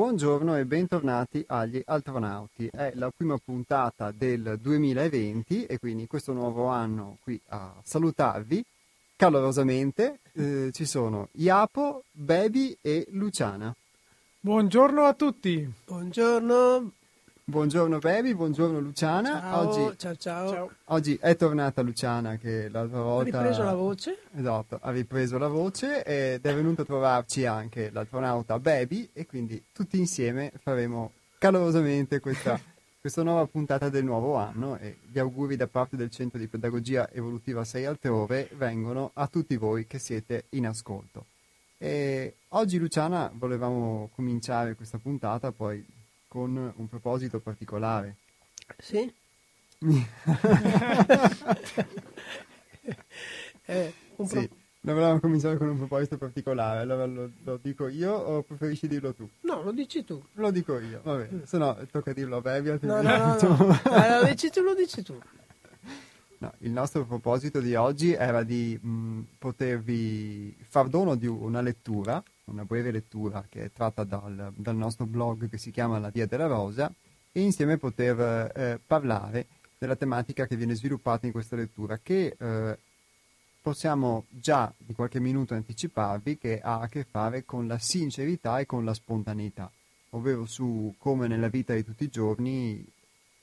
Buongiorno e bentornati agli Altronauti. È la prima puntata del 2020 e quindi questo nuovo anno qui a salutarvi calorosamente eh, ci sono Iapo, Baby e Luciana. Buongiorno a tutti. Buongiorno. Buongiorno Baby, buongiorno Luciana. Ciao, oggi, ciao, ciao, ciao. Oggi è tornata Luciana che l'altra volta... Ha ripreso la voce? Esatto, ha ripreso la voce ed è venuto a trovarci anche l'astronauta Baby e quindi tutti insieme faremo calorosamente questa, questa nuova puntata del nuovo anno e gli auguri da parte del Centro di Pedagogia Evolutiva 6 Altrove vengono a tutti voi che siete in ascolto. E oggi Luciana volevamo cominciare questa puntata poi con un proposito particolare. Sì? eh, pro- sì. Volevamo cominciare con un proposito particolare, allora lo, lo, dico io o preferisci dirlo tu? No, lo dici tu. Lo dico io, vabbè, mm. se no tocca dirlo a Bevi. No, no, no, no. eh, lo dici tu, lo dici tu. No, il nostro proposito di oggi era di mh, potervi far dono di una lettura una breve lettura che è tratta dal, dal, nostro blog che si chiama La Via della Rosa e insieme poter eh, parlare della tematica che viene sviluppata in questa lettura che eh, possiamo già di qualche minuto anticiparvi che ha a che fare con la sincerità e con la spontaneità, ovvero su come nella vita di tutti i giorni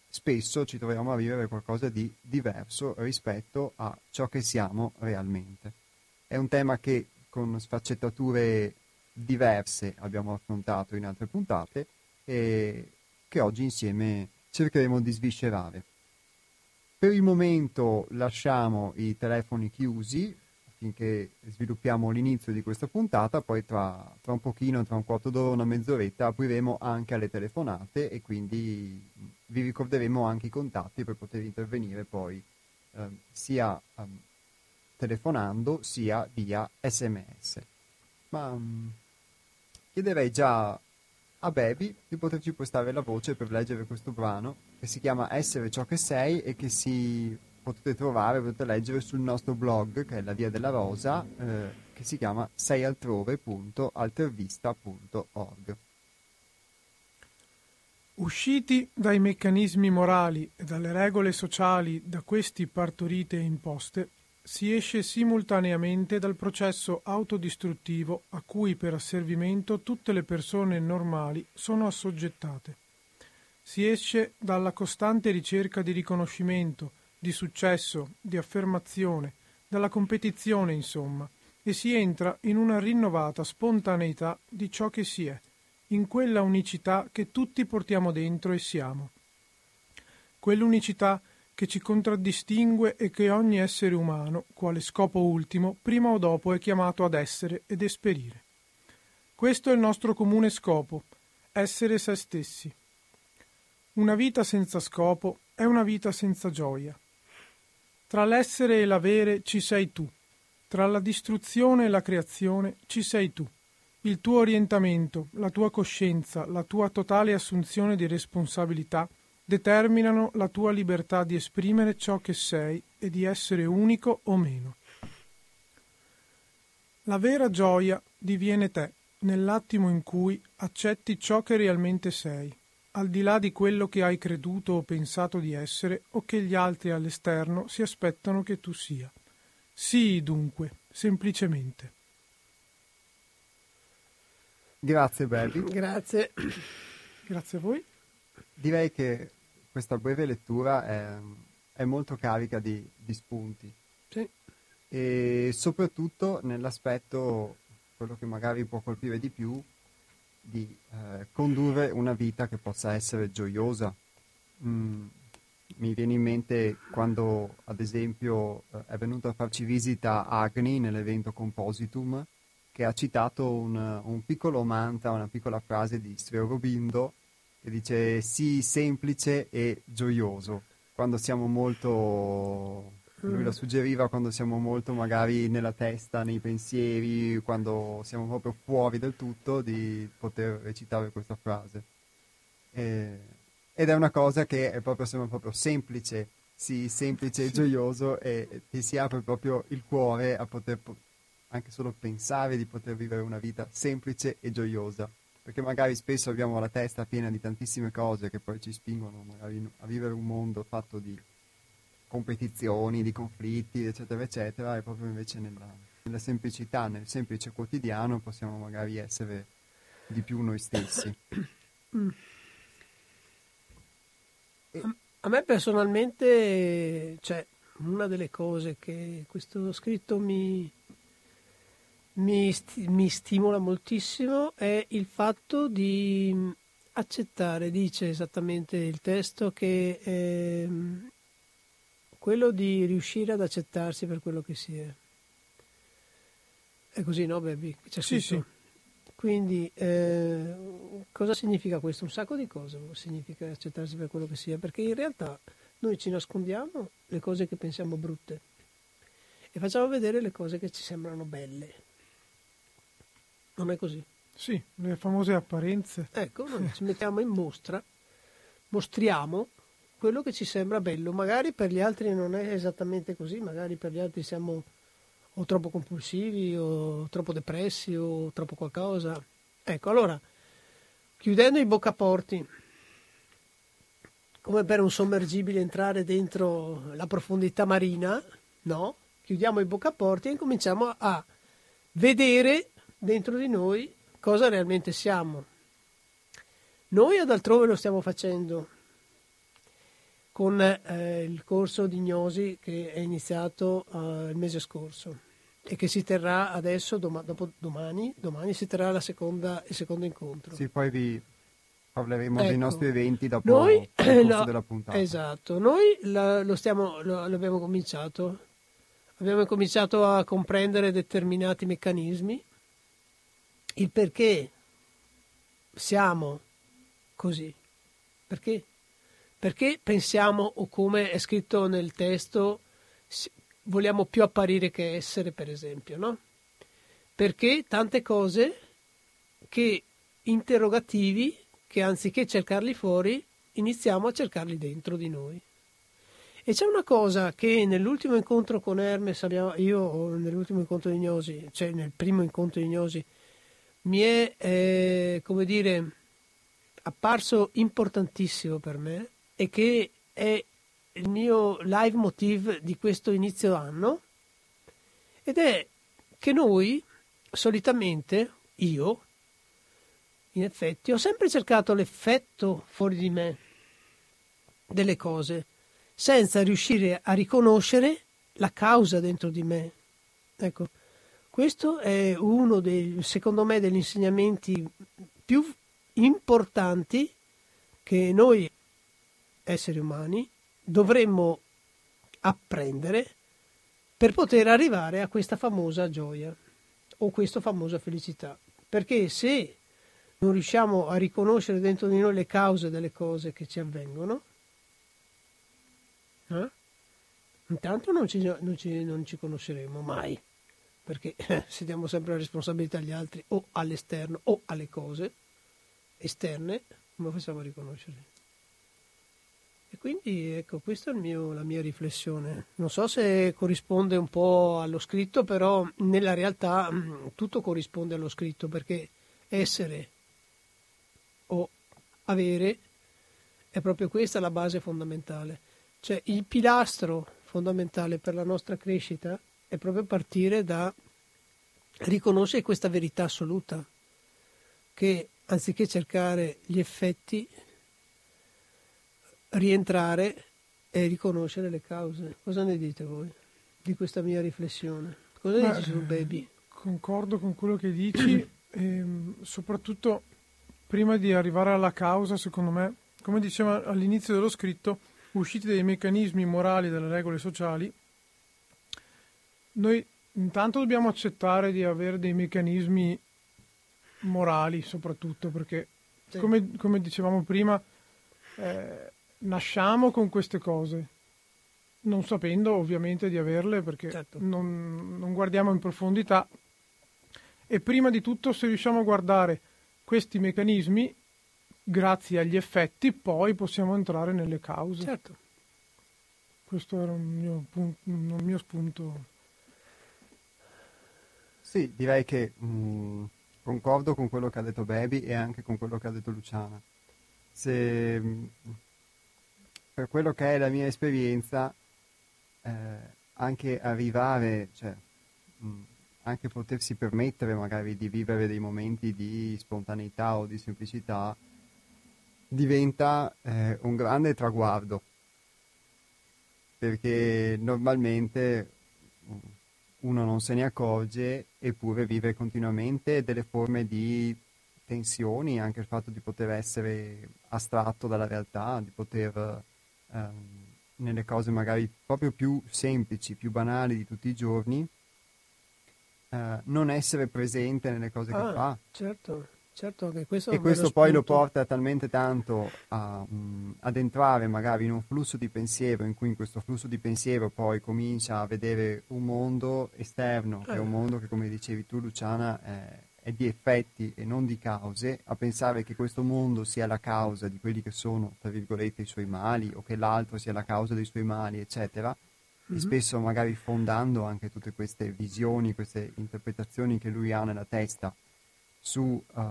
spesso ci troviamo a vivere qualcosa di diverso rispetto a ciò che siamo realmente. È un tema che con sfaccettature diverse abbiamo affrontato in altre puntate e che oggi insieme cercheremo di sviscerare. Per il momento lasciamo i telefoni chiusi finché sviluppiamo l'inizio di questa puntata, poi tra, tra un pochino, tra un quarto d'ora, una mezz'oretta, apriremo anche alle telefonate e quindi vi ricorderemo anche i contatti per poter intervenire poi eh, sia eh, telefonando sia via sms. Ma um, chiederei già a Baby di poterci prestare la voce per leggere questo brano che si chiama Essere ciò che sei e che si potete trovare, potete leggere sul nostro blog che è la Via della Rosa eh, che si chiama seialtrove.altervista.org. Usciti dai meccanismi morali e dalle regole sociali da questi partorite e imposte, si esce simultaneamente dal processo autodistruttivo a cui per asservimento tutte le persone normali sono assoggettate. Si esce dalla costante ricerca di riconoscimento, di successo, di affermazione, dalla competizione, insomma, e si entra in una rinnovata spontaneità di ciò che si è, in quella unicità che tutti portiamo dentro e siamo. Quell'unicità che ci contraddistingue e che ogni essere umano, quale scopo ultimo, prima o dopo è chiamato ad essere ed esperire. Questo è il nostro comune scopo, essere se stessi. Una vita senza scopo è una vita senza gioia. Tra l'essere e l'avere ci sei tu, tra la distruzione e la creazione ci sei tu. Il tuo orientamento, la tua coscienza, la tua totale assunzione di responsabilità determinano la tua libertà di esprimere ciò che sei e di essere unico o meno. La vera gioia diviene te nell'attimo in cui accetti ciò che realmente sei, al di là di quello che hai creduto o pensato di essere o che gli altri all'esterno si aspettano che tu sia. Sii dunque, semplicemente. Grazie Baby. Grazie. Grazie a voi. Direi che questa breve lettura è, è molto carica di, di spunti. Sì. E soprattutto nell'aspetto, quello che magari può colpire di più, di eh, condurre una vita che possa essere gioiosa. Mm, mi viene in mente quando, ad esempio, eh, è venuto a farci visita Agni nell'evento Compositum, che ha citato un, un piccolo mantra, una piccola frase di Sfero che dice sì, semplice e gioioso. Quando siamo molto, lui la mm. suggeriva quando siamo molto magari nella testa, nei pensieri, quando siamo proprio fuori del tutto, di poter recitare questa frase. E, ed è una cosa che è proprio, sembra proprio semplice, sì, semplice e gioioso e ti si apre proprio il cuore a poter anche solo pensare di poter vivere una vita semplice e gioiosa perché magari spesso abbiamo la testa piena di tantissime cose che poi ci spingono magari a vivere un mondo fatto di competizioni, di conflitti, eccetera, eccetera, e proprio invece nella, nella semplicità, nel semplice quotidiano possiamo magari essere di più noi stessi. A me personalmente, cioè, una delle cose che questo scritto mi, mi, sti- mi stimola moltissimo è il fatto di accettare, dice esattamente il testo, che ehm, quello di riuscire ad accettarsi per quello che si è. È così, no, baby? C'è Sì, scritto. sì. Quindi, eh, cosa significa questo? Un sacco di cose significa accettarsi per quello che si è, perché in realtà noi ci nascondiamo le cose che pensiamo brutte e facciamo vedere le cose che ci sembrano belle. Non è così? Sì, le famose apparenze. Ecco, noi ci mettiamo in mostra, mostriamo quello che ci sembra bello. Magari per gli altri non è esattamente così, magari per gli altri siamo o troppo compulsivi o troppo depressi o troppo qualcosa. Ecco, allora, chiudendo i boccaporti, come per un sommergibile entrare dentro la profondità marina, no? Chiudiamo i boccaporti e incominciamo a vedere dentro di noi cosa realmente siamo. Noi ad altrove lo stiamo facendo con eh, il corso di Gnosi che è iniziato eh, il mese scorso e che si terrà adesso, doma- dopo domani, domani si terrà la seconda, il secondo incontro. Sì, poi vi parleremo dei Ecco. nostri eventi dopo Noi, il corso no, della puntata. Esatto, noi la- lo stiamo, lo, l'abbiamo cominciato, abbiamo cominciato a comprendere determinati meccanismi, il perché siamo così, perché? Perché pensiamo, o come è scritto nel testo, vogliamo più apparire che essere, per esempio, no? Perché tante cose che interrogativi che anziché cercarli fuori iniziamo a cercarli dentro di noi. E c'è una cosa che nell'ultimo incontro con Hermes, io o nell'ultimo incontro di Gnosi, cioè nel primo incontro di Gnosi, mi è, eh, come dire, apparso importantissimo per me e che è il mio live motive di questo inizio anno ed è che noi solitamente, io, in effetti, ho sempre cercato l'effetto fuori di me delle cose, senza riuscire a riconoscere la causa dentro di me. Ecco, questo è uno dei, secondo me, degli insegnamenti più importanti che noi, esseri umani, dovremmo apprendere per poter arrivare a questa famosa gioia o questa famosa felicità. Perché se non riusciamo a riconoscere dentro di noi le cause delle cose che ci avvengono, eh? intanto non ci, non, ci, non ci conosceremo mai, perché eh, se diamo sempre la responsabilità agli altri o all'esterno o alle cose esterne, come facciamo a riconoscerle? E quindi ecco, questa è mio- la mia riflessione. Non so se corrisponde un po' allo scritto, però nella realtà mm, tutto corrisponde allo scritto perché essere o avere è proprio questa la base fondamentale. Cioè il pilastro fondamentale per la nostra crescita è proprio partire da riconoscere questa verità assoluta che anziché cercare gli effetti rientrare e riconoscere le cause. Cosa ne dite voi di questa mia riflessione? Cosa Beh, dici sul baby? Concordo con quello che dici, ehm, soprattutto prima di arrivare alla causa, secondo me, come diceva all'inizio dello scritto, usciti dai meccanismi morali e dalle regole sociali, noi intanto dobbiamo accettare di avere dei meccanismi morali, soprattutto perché, Sì. come, come dicevamo prima, eh, nasciamo con queste cose, non sapendo ovviamente di averle perché Certo. non, non guardiamo in profondità. E prima di tutto, se riusciamo a guardare questi meccanismi, grazie agli effetti, poi possiamo entrare nelle cause. Certo. Questo era un mio, pun- un mio spunto. Sì, direi che mh, concordo con quello che ha detto Baby e anche con quello che ha detto Luciana. Se, per quello che è la mia esperienza, eh, anche arrivare, cioè, mh, anche potersi permettere magari di vivere dei momenti di spontaneità o di semplicità, diventa eh, un grande traguardo, perché normalmente uno non se ne accorge eppure vive continuamente delle forme di tensioni, anche il fatto di poter essere astratto dalla realtà, di poter ehm, nelle cose magari proprio più semplici, più banali di tutti i giorni, eh, non essere presente nelle cose ah, che fa. Certo. Certo che questo e questo poi lo porta talmente tanto a, um, ad entrare magari in un flusso di pensiero in cui in questo flusso di pensiero poi comincia a vedere un mondo esterno, eh. che è un eh. mondo che come dicevi tu Luciana è, è, di effetti e non di cause, a pensare che questo mondo sia la causa di quelli che sono, tra virgolette, i suoi mali o che l'altro sia la causa dei suoi mali, eccetera. Mm-hmm. E spesso magari fondando anche tutte queste visioni, queste interpretazioni che lui ha nella testa su, uh,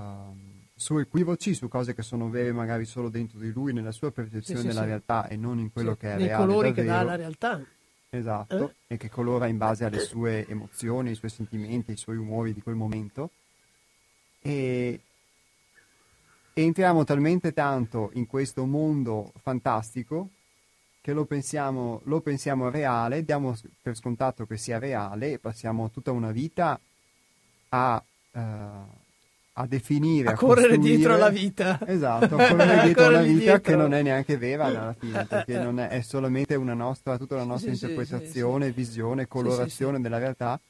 su, equivoci, su cose che sono vere magari solo dentro di lui, nella sua percezione sì, della sì. realtà e non in quello che è Nei reale. I colori davvero. che dà la realtà. Esatto, eh? e che colora in base alle sue emozioni, ai suoi sentimenti, ai suoi umori di quel momento. E, entriamo talmente tanto in questo mondo fantastico che lo pensiamo, lo pensiamo reale, diamo per scontato che sia reale e passiamo tutta una vita a uh, a definire, a, a correre dietro alla vita. Esatto, a correre dietro alla vita dietro. che non è neanche vera alla fine, perché non è, è solamente una nostra, tutta la nostra sì, interpretazione, sì, sì. visione, colorazione della realtà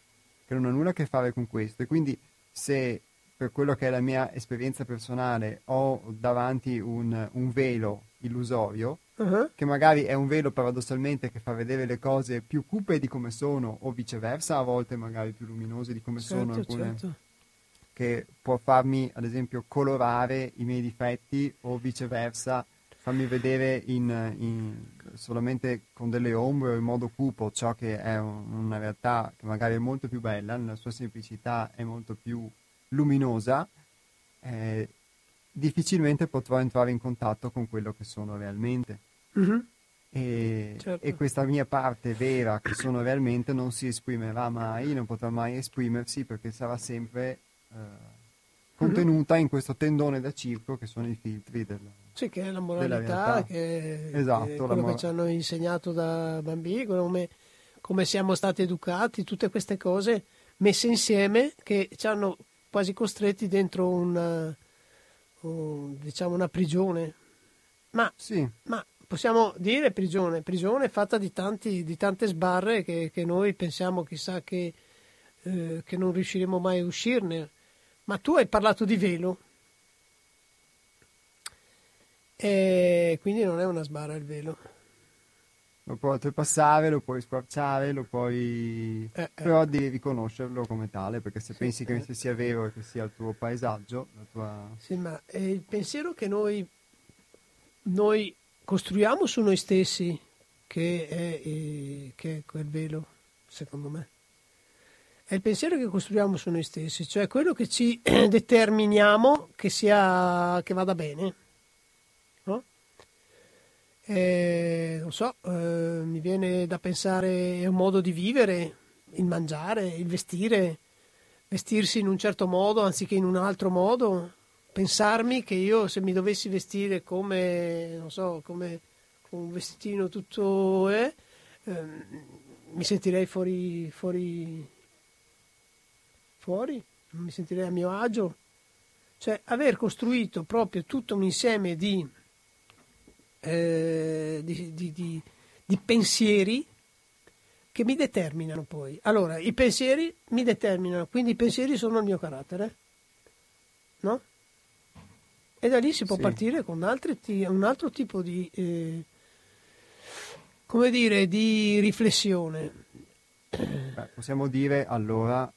che non ha nulla a che fare con questo. E quindi se per quello che è la mia esperienza personale ho davanti un, un velo illusorio, uh-huh. che magari è un velo paradossalmente che fa vedere le cose più cupe di come sono o viceversa, a volte magari più luminose di come certo, sono alcune... Certo che può farmi ad esempio colorare i miei difetti o viceversa farmi vedere in, in, solamente con delle ombre o in modo cupo ciò che è un, una realtà che magari è molto più bella, nella sua semplicità è molto più luminosa, eh, difficilmente potrò entrare in contatto con quello che sono realmente. Mm-hmm. E, certo. e, questa mia parte vera che sono realmente non si esprimerà mai, non potrà mai esprimersi perché sarà sempre eh, contenuta mm-hmm. in questo tendone da circo che sono i filtri del, sì, che è la moralità, che, esatto, che quello mor- che ci hanno insegnato da bambini, come, come, siamo stati educati, tutte queste cose messe insieme che ci hanno quasi costretti dentro una, un, diciamo una prigione. Ma, sì. ma, possiamo dire prigione, prigione fatta di, tanti, di tante sbarre che, che, noi pensiamo chissà che, eh, che non riusciremo mai a uscirne ma tu hai parlato di velo. E quindi non è una sbarra il velo. Lo puoi oltrepassare, lo puoi squarciare, lo puoi... Eh, eh. però devi riconoscerlo come tale, perché se sì, pensi che eh. sia vero e che sia il tuo paesaggio, la tua... Sì, ma è il pensiero che noi, noi costruiamo su noi stessi che è, eh, che è quel velo, secondo me è il pensiero che costruiamo su noi stessi, cioè quello che ci determiniamo che, sia, che vada bene. No? E, non so, eh, mi viene da pensare è un modo di vivere, il mangiare, il vestire, vestirsi in un certo modo anziché in un altro modo, pensarmi che io se mi dovessi vestire come, non so, come con un vestitino tutto... Eh, eh, mi sentirei fuori, fuori fuori, mi sentirei a mio agio. Cioè aver costruito proprio tutto un insieme di, eh, di, di, di, di pensieri che mi determinano poi. Allora, i pensieri mi determinano, quindi i pensieri sono il mio carattere, no? E da lì si può sì. partire con altri, un altro tipo di, eh, come dire, di riflessione. Beh, possiamo dire allora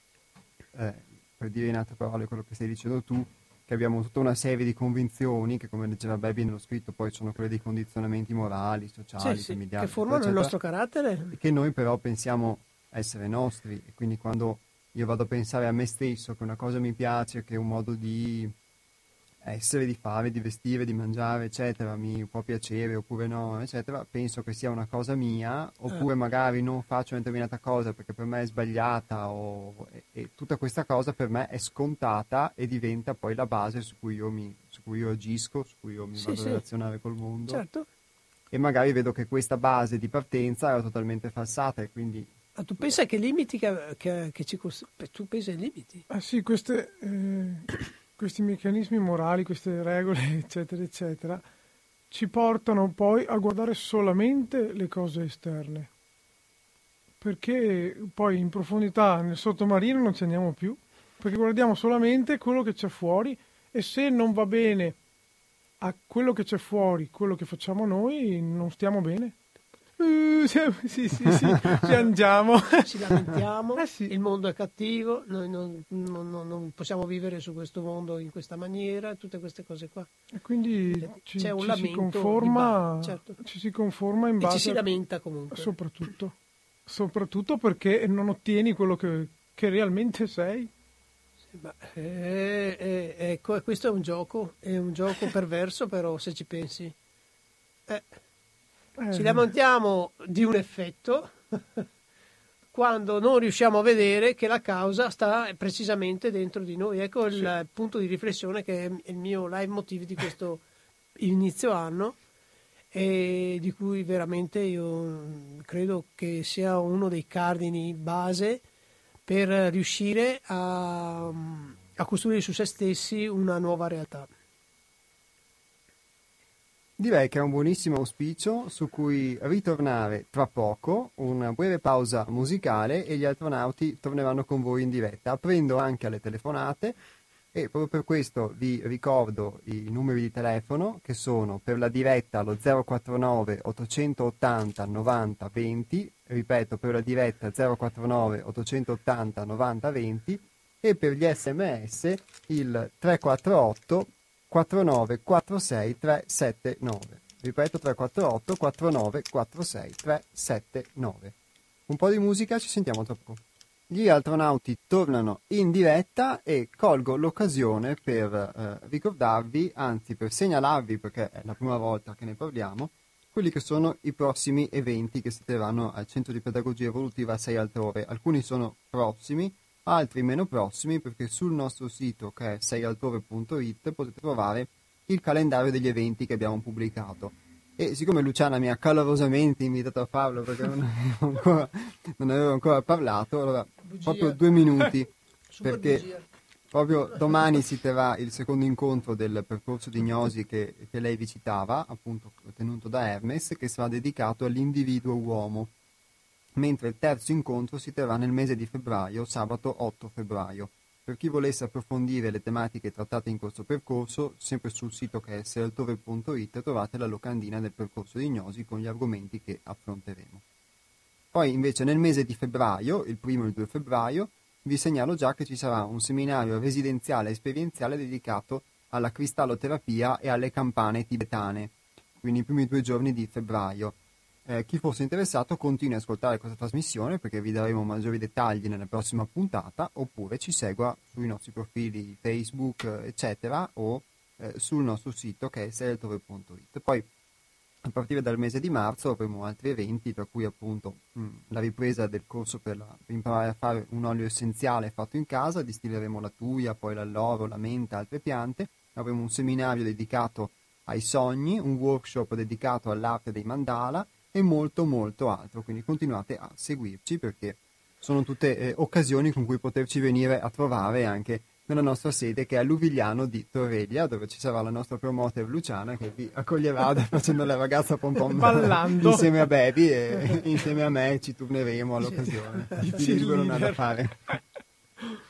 eh, per dire in altre parole quello che stai dicendo tu, che abbiamo tutta una serie di convinzioni che, come diceva Baby nello scritto, poi sono quelle dei condizionamenti morali, sociali, sì, familiari. Sì, che formano eccetera, il nostro carattere. Che noi però pensiamo essere nostri e quindi quando io vado a pensare a me stesso che una cosa mi piace, che è un modo di essere, di fare, di vestire, di mangiare, eccetera, mi può piacere oppure no, eccetera, penso che sia una cosa mia, oppure eh. magari non faccio una determinata cosa perché per me è sbagliata o, e, e, tutta questa cosa per me è scontata e diventa poi la base su cui io, mi, su cui io agisco, su cui io mi sì, vado sì. a relazionare col mondo. Certo. E magari vedo che questa base di partenza era totalmente falsata e quindi ma tu pensi che limiti che, che, che ci cost... tu pensi ai limiti? Ah sì, queste, eh, questi meccanismi morali, queste regole, eccetera, eccetera, ci portano poi a guardare solamente le cose esterne. Perché poi in profondità nel sottomarino non ci andiamo più, perché guardiamo solamente quello che c'è fuori e se non va bene a quello che c'è fuori, quello che facciamo noi, non stiamo bene. Uh, sì, sì, sì, piangiamo. Ci lamentiamo, eh sì. il mondo è cattivo, noi non, non, non, possiamo vivere su questo mondo in questa maniera, tutte queste cose qua. E quindi ci, c'è un ci si conforma, ba- certo. ci si conforma in base... E ci si lamenta comunque. Soprattutto, soprattutto perché non ottieni quello che, che realmente sei. Beh, eh, eh, ecco, questo è un gioco, è un gioco perverso però se ci pensi. Eh. Eh. Ci lamentiamo di un effetto quando non riusciamo a vedere che la causa sta precisamente dentro di noi. Ecco il sì. punto di riflessione che è il mio live motive di questo inizio anno e di cui veramente io credo che sia uno dei cardini base per riuscire a, a costruire su se stessi una nuova realtà. Direi che è un buonissimo auspicio su cui ritornare tra poco, una breve pausa musicale e gli astronauti torneranno con voi in diretta, aprendo anche alle telefonate e proprio per questo vi ricordo i numeri di telefono che sono per la diretta lo 049 880 90 20, ripeto per la diretta 049 880 90 20 e per gli sms il 348 49 46 379. Ripeto 348 49 46 379. Un po' di musica, ci sentiamo tra poco. Gli astronauti tornano in diretta e colgo l'occasione per eh, ricordarvi, anzi per segnalarvi, perché è la prima volta che ne parliamo, quelli che sono i prossimi eventi che si terranno al Centro di Pedagogia Evolutiva 6 altrove. Alcuni sono prossimi, altri meno prossimi perché sul nostro sito che è seialtrove.it potete trovare il calendario degli eventi che abbiamo pubblicato. E siccome Luciana mi ha calorosamente invitato a farlo perché non avevo ancora, non avevo ancora parlato, allora bugia. proprio due minuti perché bugia. proprio domani si terrà il secondo incontro del percorso di gnosi che, che lei vi citava, appunto tenuto da Hermes, che sarà dedicato all'individuo uomo mentre il terzo incontro si terrà nel mese di febbraio, sabato 8 febbraio. Per chi volesse approfondire le tematiche trattate in questo percorso, sempre sul sito che è seraltore.it trovate la locandina del percorso di Gnosi con gli argomenti che affronteremo. Poi invece nel mese di febbraio, il primo e il 2 febbraio, vi segnalo già che ci sarà un seminario residenziale e esperienziale dedicato alla cristalloterapia e alle campane tibetane, quindi i primi due giorni di febbraio. Eh, chi fosse interessato continui ad ascoltare questa trasmissione perché vi daremo maggiori dettagli nella prossima puntata oppure ci segua sui nostri profili Facebook eccetera o eh, sul nostro sito che è seletove.it. Poi a partire dal mese di marzo avremo altri eventi tra cui appunto mh, la ripresa del corso per, la, per, imparare a fare un olio essenziale fatto in casa, distilleremo la tuia, poi l'alloro, la menta, altre piante, avremo un seminario dedicato ai sogni, un workshop dedicato all'arte dei mandala e molto molto altro. Quindi continuate a seguirci perché sono tutte eh, occasioni con cui poterci venire a trovare anche nella nostra sede che è a Luvigliano di Torreglia dove ci sarà la nostra promoter Luciana che vi accoglierà facendo la ragazza pom pom ballando insieme a Baby e insieme a me ci turneremo all'occasione. Ci non da fare.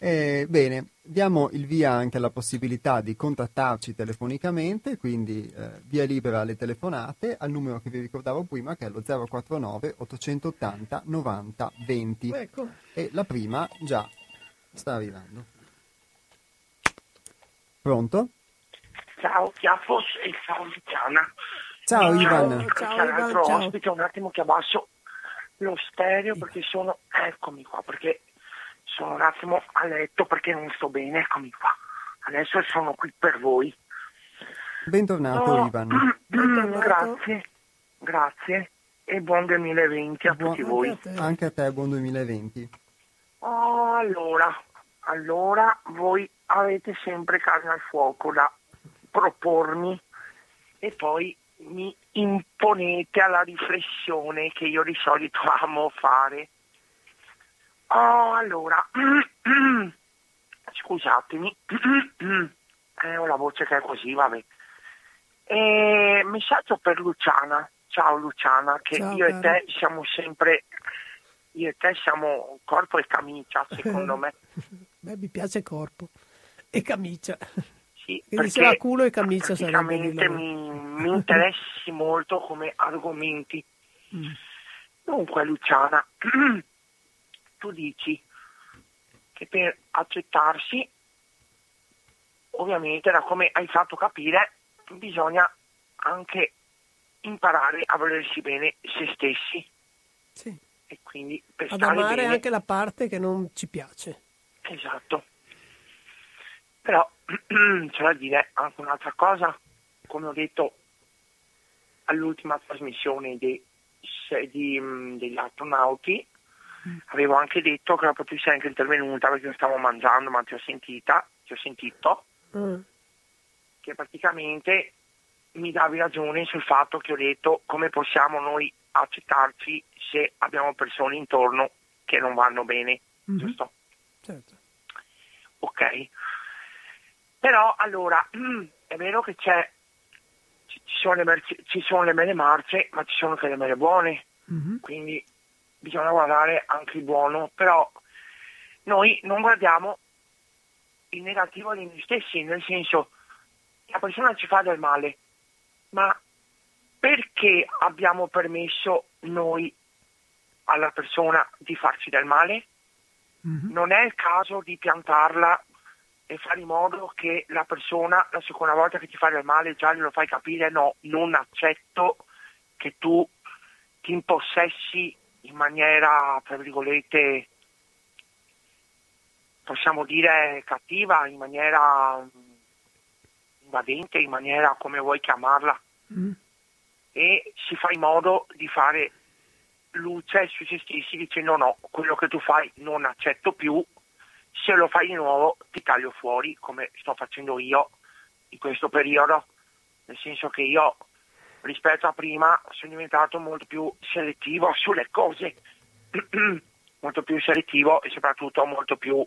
Eh, bene, diamo il via anche alla possibilità di contattarci telefonicamente, quindi eh, via libera alle telefonate al numero che vi ricordavo prima che è lo 049 880 90 20. Ecco. E la prima già sta arrivando. Pronto? Ciao Chiappos e ciao Luciana. Ciao, ciao Ivan. Ciao, ciao. Ciao. ospite, un attimo che abbasso lo stereo perché sono... Eccomi qua, perché sono un attimo a letto perché non sto bene, eccomi qua. Adesso sono qui per voi. Bentornato Oh, Ivan. Bentornato. grazie, grazie e buon 2020 a Buon- tutti voi. Anche a te. Anche a te buon 2020. Oh, allora, allora voi avete sempre carne al fuoco da propormi e poi mi imponete alla riflessione che io di solito amo fare. Oh, allora, scusatemi, eh, ho la voce che è così, vabbè. Eh, messaggio per Luciana. Ciao Luciana, che Ciao, io e cara. te siamo sempre, io e te siamo corpo e camicia, secondo me. Beh, mi piace corpo e camicia. Sì, perché culo e camicia praticamente mi, mi interessi molto come argomenti. Mm. Dunque Luciana, tu dici che per accettarsi, ovviamente da come hai fatto capire, bisogna anche imparare a volersi bene se stessi Sì. e quindi per Ad amare bene anche la parte che non ci piace. Esatto. Però c'è da dire anche un'altra cosa, come ho detto all'ultima trasmissione dei- mh, degli astronauti, avevo anche detto che dopo tu sei anche intervenuta perché io stavo mangiando, ma ti ho sentita, ti ho sentito, Mm. che praticamente mi davi ragione sul fatto che ho detto come possiamo noi accettarci se abbiamo persone intorno che non vanno bene, Mhm. giusto? Certo. ok. Però allora è vero che c'è, ci sono, le merci- ci sono le mele marce, ma ci sono anche le mele buone, Mhm. quindi bisogna guardare anche il buono, però noi non guardiamo il negativo di noi stessi, nel senso la persona ci fa del male, ma perché abbiamo permesso noi alla persona di farci del male? Mhm. non è il caso di piantarla e fare in modo che la persona la seconda volta che ti fa del male già glielo fai capire no, non accetto che tu ti impossessi in maniera, tra virgolette, possiamo dire cattiva, in maniera mm, invadente, in maniera come vuoi chiamarla, Mm. e si fa in modo di fare luce su se stessi dicendo no, quello che tu fai non accetto più, se lo fai di nuovo ti taglio fuori come sto facendo io in questo periodo, nel senso che io rispetto a prima sono diventato molto più selettivo sulle cose, molto più selettivo e soprattutto molto più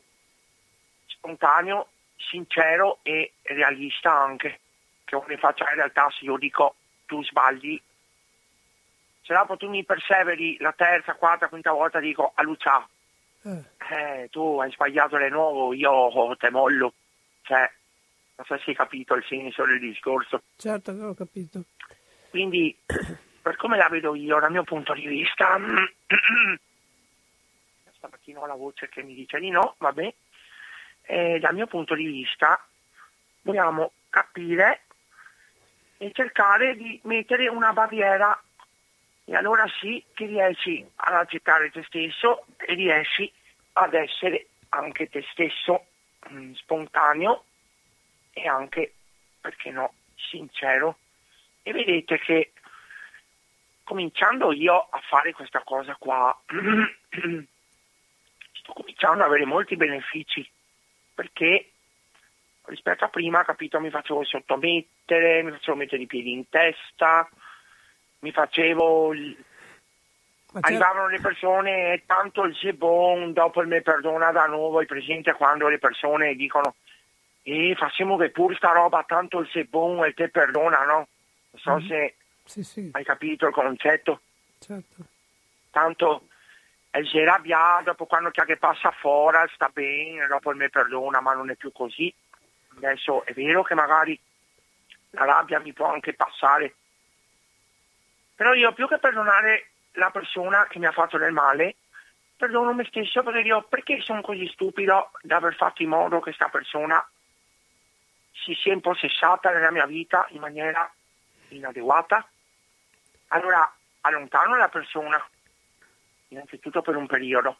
spontaneo, sincero e realista anche, che ne faccia in realtà se io dico tu sbagli se dopo tu mi perseveri la terza, quarta, quinta volta dico a Lucia, Eh, eh, tu hai sbagliato di nuovo, io te mollo. Cioè, non so se hai capito il senso del discorso. certo che ho capito. Quindi, per come la vedo io, dal mio punto di vista, stamattina ho la voce che mi dice di no, vabbè, Eh, dal mio punto di vista dobbiamo capire e cercare di mettere una barriera e allora sì che riesci ad accettare te stesso e riesci ad essere anche te stesso mm, spontaneo e anche, perché no, sincero. E vedete che cominciando io a fare questa cosa qua, sto cominciando ad avere molti benefici perché rispetto a prima, capito, mi facevo sottomettere, mi facevo mettere i piedi in testa, mi facevo Arrivavano le persone, tanto il sebon, dopo il me perdona da nuovo, hai presente quando le persone dicono e facciamo che pur sta roba, tanto il sebon e te perdona, no? So Mhm. se sì, sì, hai capito il concetto. certo. Tanto il se rabbia, dopo quando c'è che passa fuori, sta bene, dopo il me perdona, ma non è più così. Adesso è vero che magari la rabbia mi può anche passare, però io più che perdonare la persona che mi ha fatto del male, perdono me stesso perché io perché sono così stupido da aver fatto in modo che questa persona si sia impossessata nella mia vita in maniera inadeguata. Allora allontano la persona, innanzitutto per un periodo,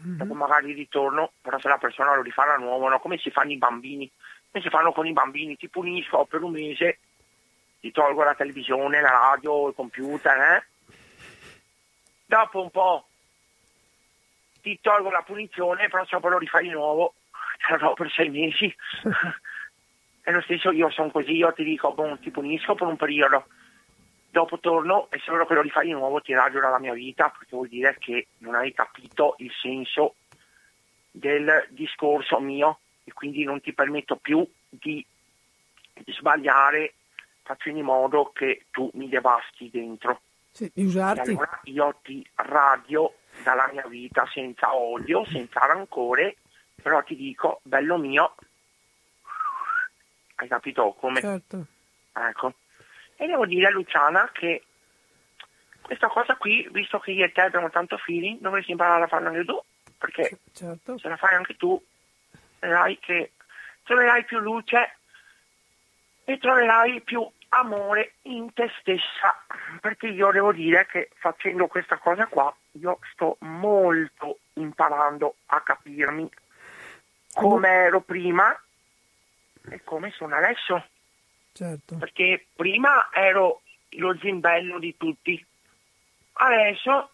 mm-hmm. dopo magari ritorno, però se la persona lo rifà da nuovo, no? come si fanno i bambini, come si fanno con i bambini, ti punisco per un mese, ti tolgo la televisione, la radio, il computer, eh? dopo un po' ti tolgo la punizione, però poi lo rifai di nuovo, te la do per sei mesi. è lo stesso, io sono così, io ti dico, boh, ti punisco per un periodo, dopo torno e se che lo rifai di nuovo ti raggio dalla mia vita, perché vuol dire che non hai capito il senso del discorso mio e quindi non ti permetto più di, di sbagliare facendo in modo che tu mi devasti dentro. Sì, di usarti. Allora io ti radio dalla mia vita senza odio, senza rancore, però ti dico, bello mio, hai capito come? Certo. Ecco. E devo dire a Luciana che questa cosa qui, visto che io e te abbiamo tanto feeling, dovresti imparare a farla anche tu, perché certo. se la fai anche tu, vedrai che troverai più luce e troverai più amore in te stessa, perché io devo dire che facendo questa cosa qua, io sto molto imparando a capirmi come ero prima e come sono adesso. Certo. Perché prima ero lo zimbello di tutti, adesso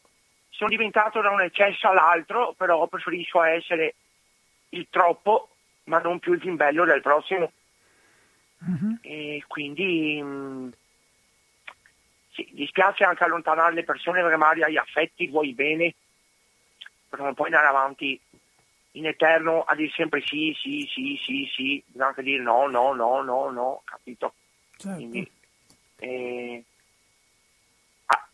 sono diventato da un eccesso all'altro, però preferisco essere il troppo, ma non più il zimbello del prossimo. Uh-huh. E quindi mh, mm, sì, dispiace anche allontanare le persone perché magari hai affetti, vuoi bene, però non puoi andare avanti in eterno a dire sempre sì, sì, sì, sì, sì, bisogna anche dire no, no, no, no, no, capito? Certo. Quindi, eh, ah,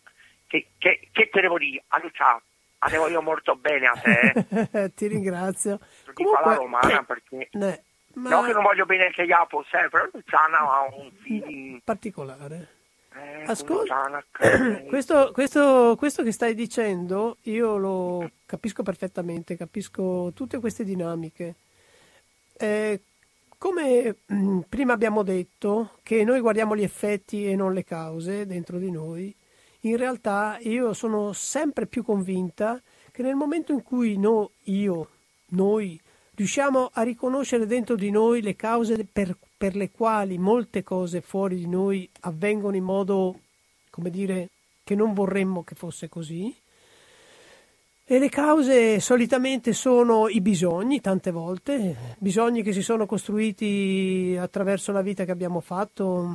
che, che, che, te devo dire? A Lucia, avevo io molto bene a te. Ti ringrazio. Lo dico alla romana perché... Ne, ma... No che non voglio bene anche gli Apo, però Luciana ha un feeling... Particolare. Eh, Ascolta, questo, questo, questo, che stai dicendo io lo capisco perfettamente, capisco tutte queste dinamiche. Eh, come mh, mm, prima abbiamo detto che noi guardiamo gli effetti e non le cause dentro di noi, in realtà io sono sempre più convinta che nel momento in cui no, io, noi, riusciamo a riconoscere dentro di noi le cause per per le quali molte cose fuori di noi avvengono in modo, come dire, che non vorremmo che fosse così. E le cause solitamente sono i bisogni, tante volte, bisogni che si sono costruiti attraverso la vita che abbiamo fatto,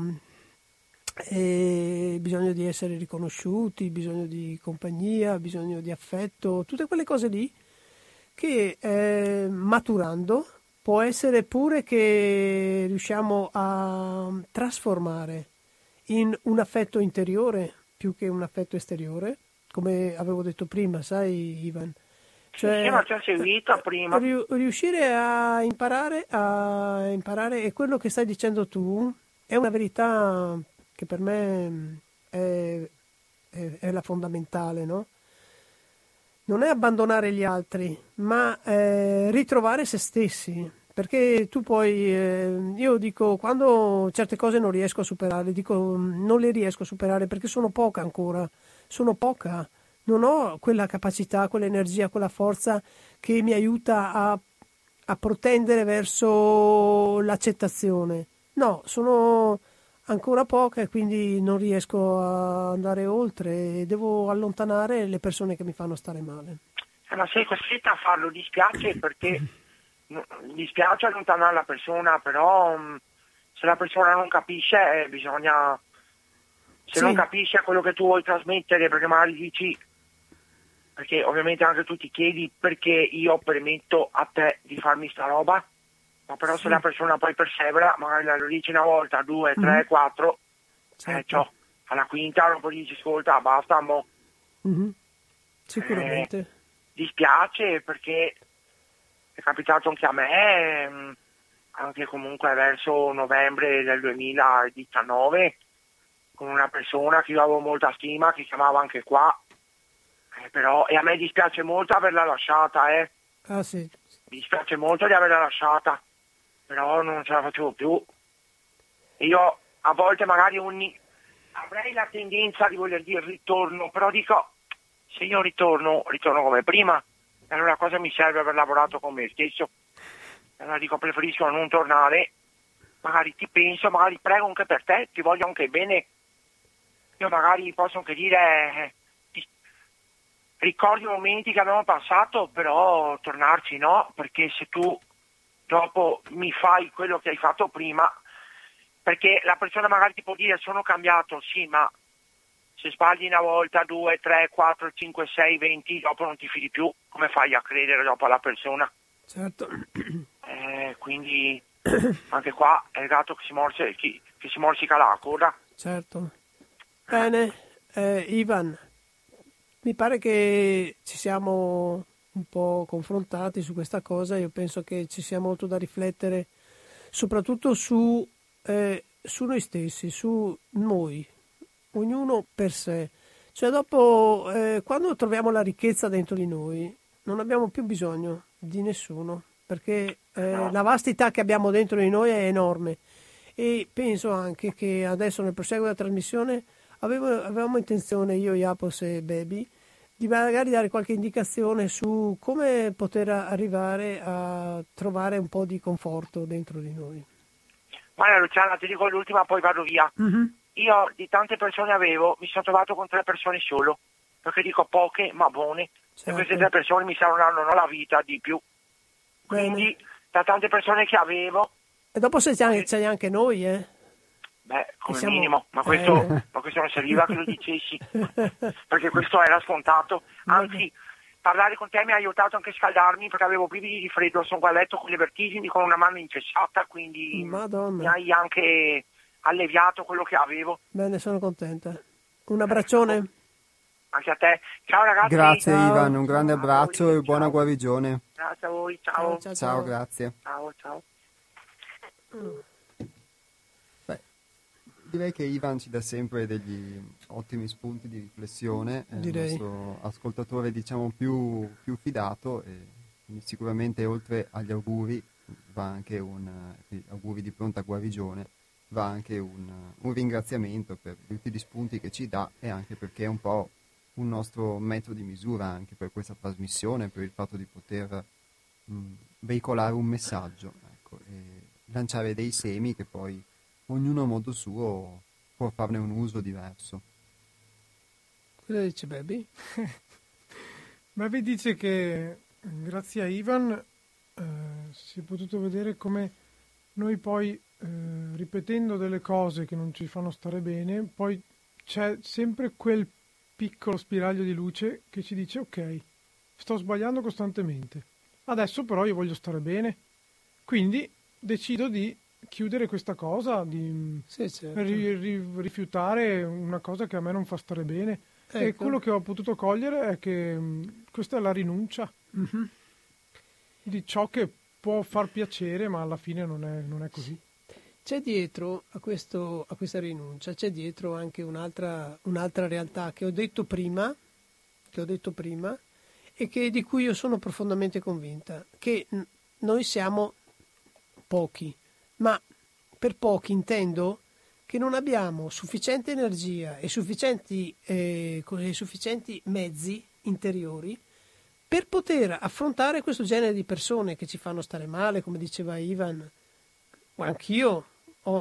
bisogno di essere riconosciuti, bisogno di compagnia, bisogno di affetto, tutte quelle cose lì che eh, maturando può essere pure che riusciamo a trasformare in un affetto interiore più che un affetto esteriore, come avevo detto prima, sai Ivan? Cioè, sì, ma ci ha seguito prima. Riuscire a imparare, a imparare, e quello che stai dicendo tu è una verità che per me è, è, è la fondamentale, no? non è abbandonare gli altri, ma eh, ritrovare se stessi. Perché tu puoi, eh, io dico, quando certe cose non riesco a superare, dico non le riesco a superare perché sono poca ancora, sono poca, non ho quella capacità, quell'energia, quella forza che mi aiuta a, a protendere verso l'accettazione. No, sono ancora poca e quindi non riesco a andare oltre e devo allontanare le persone che mi fanno stare male. Ma sei costretta a farlo, dispiace perché mi dispiace allontanare la persona, però mm, se la persona non capisce eh, bisogna se sì. non capisce quello che tu vuoi trasmettere perché magari dici perché ovviamente anche tu ti chiedi perché io permetto a te di farmi sta roba ma però sì. se la persona poi persevera, magari lo dice una volta, due, tre, mm-hmm. quattro, certo. eh, cioè, alla quinta non poi dici ascolta, basta, mo. Mm-hmm. Sicuramente. Eh, dispiace perché è capitato anche a me, mm, anche comunque verso novembre del 2019, con una persona che io avevo molta stima, che chiamava anche qua, eh, però, e a me dispiace molto averla lasciata, eh. Ah, sì. Mi dispiace molto di averla lasciata però non ce la facevo più. Io a volte magari ogni... avrei la tendenza di voler dire ritorno, però dico, se io ritorno, ritorno come prima, allora cosa mi serve aver lavorato con me stesso? Allora dico preferisco non tornare, magari ti penso, magari prego anche per te, ti voglio anche bene. Io magari posso anche dire, eh, ricordi i momenti che abbiamo passato, però tornarci no, perché se tu dopo mi fai quello che hai fatto prima, perché la persona magari ti può dire sono cambiato, sì, ma se sbagli una volta, due, tre, quattro, cinque, sei, venti, dopo non ti fidi più, come fai a credere dopo alla persona? Certo. Eh, quindi anche qua è il gatto che si, morse, che, che si morsica la coda. Certo. Bene, eh, Ivan, mi pare che ci siamo un po' confrontati su questa cosa, io penso che ci sia molto da riflettere, soprattutto su, eh, su noi stessi, su noi, ognuno per sé. Cioè dopo, eh, quando troviamo la ricchezza dentro di noi, non abbiamo più bisogno di nessuno, perché eh, la vastità che abbiamo dentro di noi è enorme. E penso anche che adesso nel proseguo della trasmissione avevo, avevamo intenzione, io, Iapos e Baby, di magari dare qualche indicazione su come poter arrivare a trovare un po' di conforto dentro di noi. Guarda Luciana, ti dico l'ultima, poi vado via. Mm-hmm. Io di tante persone avevo, mi sono trovato con tre persone solo, perché dico poche ma buone, Certo. e queste tre persone mi saranno la vita di più. Quindi da tante persone che avevo, E dopo se c'è, c'è anche noi, eh? beh, come siamo- minimo, ma questo, eh. ma questo non serviva che lo dicessi, perché questo era scontato. Anzi, parlare con te mi ha aiutato anche a scaldarmi perché avevo brividi di freddo, sono qua a letto con le vertigini, con una mano incessata, quindi Madonna. mi hai anche alleviato quello che avevo. Bene, sono contenta. Un abbraccione. Anche a te. Ciao ragazzi. Grazie Ciao. Ivan, un grande Ciao abbraccio voi, e buona ciao. guarigione. Grazie a voi, ciao. ciao, Ciao, grazie. Ciao, ciao. Beh, direi che Ivan ci dà sempre degli ottimi spunti di riflessione, è Direi. il nostro ascoltatore diciamo più, più fidato e sicuramente oltre agli auguri va anche un eh, auguri di pronta guarigione, va anche un, un ringraziamento per tutti gli spunti che ci dà e anche perché è un po' un nostro metro di misura anche per questa trasmissione, per il fatto di poter mh, veicolare un messaggio ecco, e lanciare dei semi che poi ognuno a modo suo può farne un uso diverso. Cosa dice Baby? Baby dice che grazie a Ivan eh, si è potuto vedere come noi poi, eh, ripetendo delle cose che non ci fanno stare bene, poi c'è sempre quel piccolo spiraglio di luce che ci dice ok, sto sbagliando costantemente, adesso però io voglio stare bene, quindi decido di chiudere questa cosa, di Sì, certo. ri- ri- rifiutare una cosa che a me non fa stare bene. E Ecco. quello che ho potuto cogliere è che mh, questa è la rinuncia Mhm. di ciò che può far piacere, ma alla fine non è, non è così. C'è dietro a, questo, a questa rinuncia, c'è dietro anche un'altra, un'altra realtà che ho detto prima, che ho detto prima, e che, di cui io sono profondamente convinta, che noi siamo pochi, ma per pochi intendo che non abbiamo sufficiente energia e sufficienti, eh, sufficienti mezzi interiori per poter affrontare questo genere di persone che ci fanno stare male, come diceva Ivan, anch'io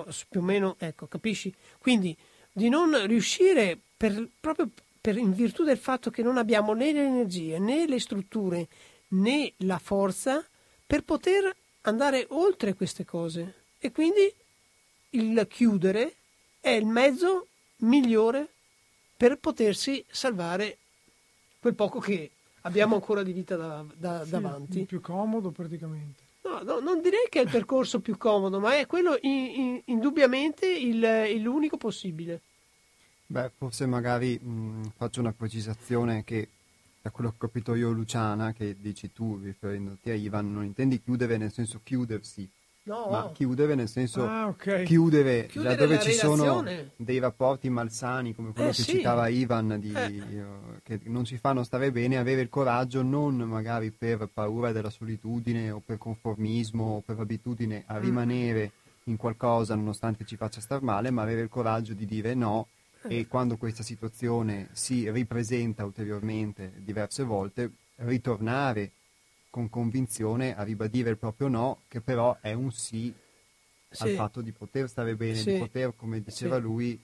s- più o meno, ecco, capisci? Quindi di non riuscire per- proprio per- in virtù del fatto che non abbiamo né le energie, né le strutture, né la forza per poter andare oltre queste cose. E quindi il chiudere è il mezzo migliore per potersi salvare quel poco che abbiamo ancora di vita da- da- Sì, davanti. il più comodo praticamente. No, no, non direi che è il percorso più comodo, ma è quello in- in- indubbiamente il, l'unico possibile. Beh, forse magari mh, faccio una precisazione che da quello che ho capito io Luciana, che dici tu riferendoti a Ivan, non intendi chiudere nel senso chiudersi, No, ma chiudere nel senso Ah, ok. chiudere, Chiudere laddove la ci sono relazione. dei rapporti malsani come quello Eh, che sì. citava Ivan di, Eh. eh, che non ci fanno stare bene avere il coraggio non magari per paura della solitudine o per conformismo o per abitudine Mm. a rimanere in qualcosa nonostante ci faccia star male ma avere il coraggio di dire no Eh. e quando questa situazione si ripresenta ulteriormente diverse volte ritornare con convinzione a ribadire il proprio no, che però è un sì, sì. al fatto di poter stare bene, sì. di poter, come diceva sì. lui,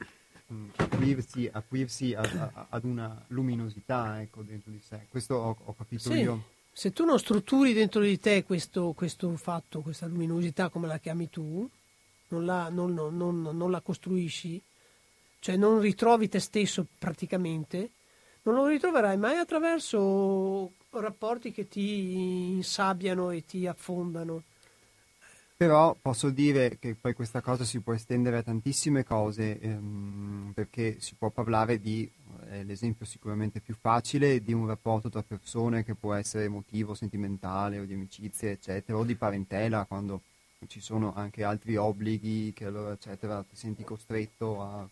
mh, aprirsi, aprirsi a, a, ad una luminosità ecco, dentro di sé. Questo ho, ho capito io. Se tu non strutturi dentro di te questo, questo, fatto, questa luminosità come la chiami tu, non la, non, non, non la costruisci, cioè non ritrovi te stesso praticamente, non lo ritroverai mai attraverso rapporti che ti insabbiano e ti affondano. Però posso dire che poi questa cosa si può estendere a tantissime cose, ehm, perché si può parlare di, è l'esempio sicuramente più facile, di un rapporto tra persone che può essere emotivo, sentimentale o di amicizia, eccetera, o di parentela, quando ci sono anche altri obblighi che allora, eccetera, ti senti costretto a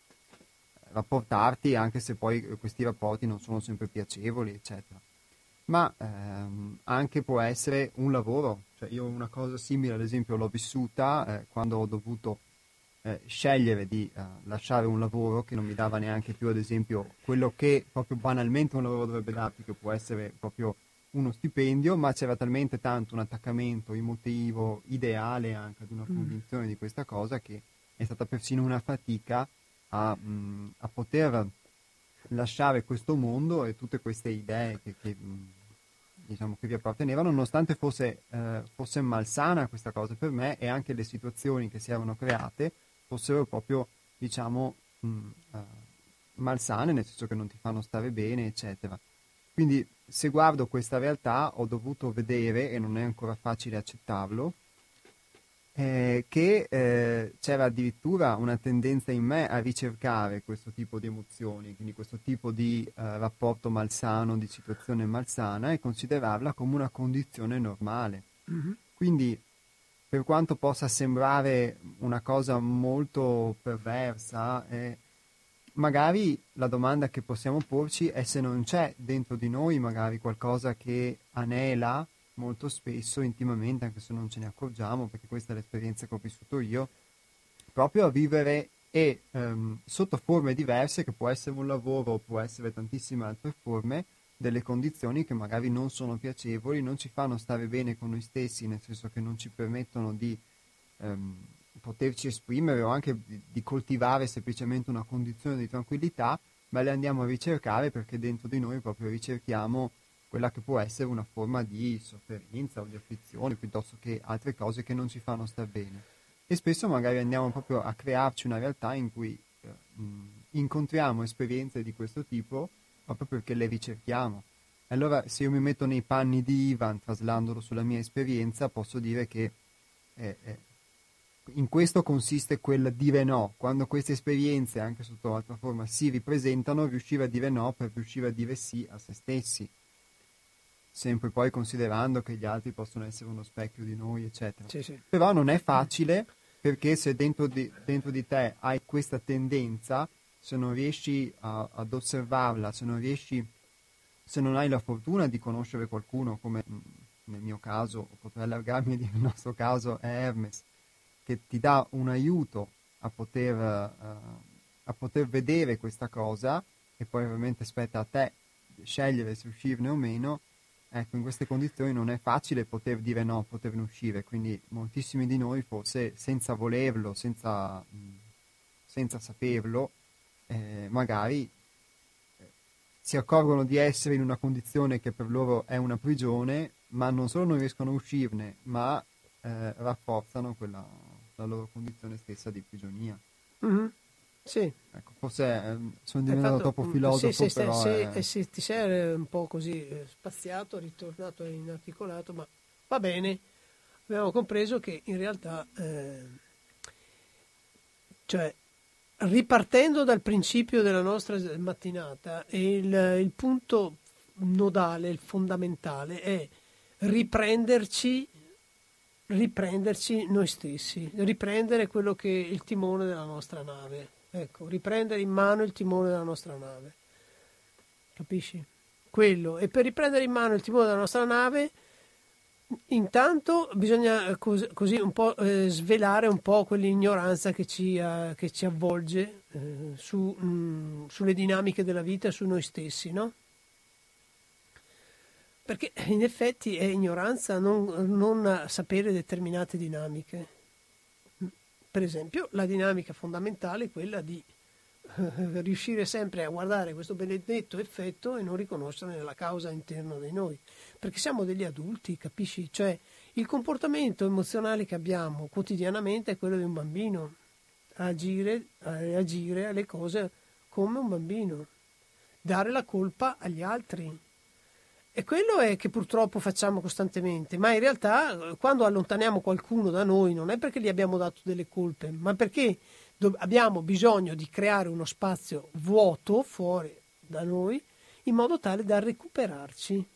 rapportarti, anche se poi questi rapporti non sono sempre piacevoli, eccetera. Ma ehm, anche può essere un lavoro, cioè io una cosa simile ad esempio l'ho vissuta eh, quando ho dovuto eh, scegliere di eh, lasciare un lavoro che non mi dava neanche più ad esempio quello che proprio banalmente un lavoro dovrebbe darti, che può essere proprio uno stipendio, ma c'era talmente tanto un attaccamento emotivo, ideale anche ad una mm. convinzione mm. di questa cosa che è stata persino una fatica a, mh, mm, a poter lasciare questo mondo e tutte queste idee che, che, mm, diciamo, che vi appartenevano, nonostante fosse, eh, fosse, malsana questa cosa per me e anche le situazioni che si erano create fossero proprio, diciamo, mh, uh, malsane, nel senso che non ti fanno stare bene, eccetera. Quindi se guardo questa realtà ho dovuto vedere, e non è ancora facile accettarlo, eh, che eh, c'era addirittura una tendenza in me a ricercare questo tipo di emozioni, quindi questo tipo di eh, rapporto malsano, di situazione malsana e considerarla come una condizione normale. Mm-hmm. Quindi, per quanto possa sembrare una cosa molto perversa, eh, magari la domanda che possiamo porci è se non c'è dentro di noi magari qualcosa che anela molto spesso intimamente, anche se non ce ne accorgiamo, perché questa è l'esperienza che ho vissuto io, proprio a vivere e um, sotto forme diverse, che può essere un lavoro, può essere tantissime altre forme, delle condizioni che magari non sono piacevoli, non ci fanno stare bene con noi stessi, nel senso che non ci permettono di um, poterci esprimere o anche di, di coltivare semplicemente una condizione di tranquillità, ma le andiamo a ricercare perché dentro di noi proprio ricerchiamo quella che può essere una forma di sofferenza o di afflizione piuttosto che altre cose che non ci fanno star bene. E spesso magari andiamo proprio a crearci una realtà in cui eh, mh, incontriamo esperienze di questo tipo proprio perché le ricerchiamo. Allora, se io mi metto nei panni di Ivan, traslandolo sulla mia esperienza, posso dire che eh, eh, in questo consiste quel dire no. Quando queste esperienze, anche sotto altra forma, si ripresentano, riuscire a dire no per riuscire a dire sì a se stessi sempre poi considerando che gli altri possono essere uno specchio di noi, eccetera. Sì, sì. Però non è facile perché se dentro di, dentro di, te hai questa tendenza, se non riesci a, ad osservarla, se non riesci, se non hai la fortuna di conoscere qualcuno, come nel mio caso, potrei allargarmi nel nostro caso, è Hermes, che ti dà un aiuto a poter, uh, a poter vedere questa cosa e poi ovviamente spetta a te scegliere se uscirne o meno, Ecco, in queste condizioni non è facile poter dire no, poterne uscire, quindi moltissimi di noi forse senza volerlo, senza, senza saperlo, eh, magari eh, si accorgono di essere in una condizione che per loro è una prigione, ma non solo non riescono a uscirne, ma eh, rafforzano quella, la loro condizione stessa di prigionia. Mm-hmm. Sì. Ecco, forse eh, sono diventato fatto, troppo filosofo. Sì, sì, però sì, è... eh, sì, ti sei un po' così eh, spaziato, ritornato inarticolato, ma va bene. Abbiamo compreso che in realtà, eh, cioè, ripartendo dal principio della nostra mattinata, il, il punto nodale, il fondamentale è riprenderci riprenderci noi stessi, riprendere quello che è il timone della nostra nave. Ecco, riprendere in mano il timone della nostra nave. Capisci? Quello. E per riprendere in mano il timone della nostra nave, intanto bisogna cos- così un po' eh, svelare un po' quell'ignoranza che ci, uh, che ci avvolge eh, su, mh, sulle dinamiche della vita su noi stessi, no? Perché in effetti è ignoranza non, non sapere determinate dinamiche. Per esempio, la dinamica fondamentale è quella di eh, riuscire sempre a guardare questo benedetto effetto e non riconoscerne la causa interna di noi. Perché siamo degli adulti, capisci? Cioè, il comportamento emozionale che abbiamo quotidianamente è quello di un bambino, agire, reagire alle cose come un bambino, dare la colpa agli altri. E quello è che purtroppo facciamo costantemente, ma in realtà quando allontaniamo qualcuno da noi non è perché gli abbiamo dato delle colpe, ma perché abbiamo bisogno di creare uno spazio vuoto fuori da noi in modo tale da recuperarci.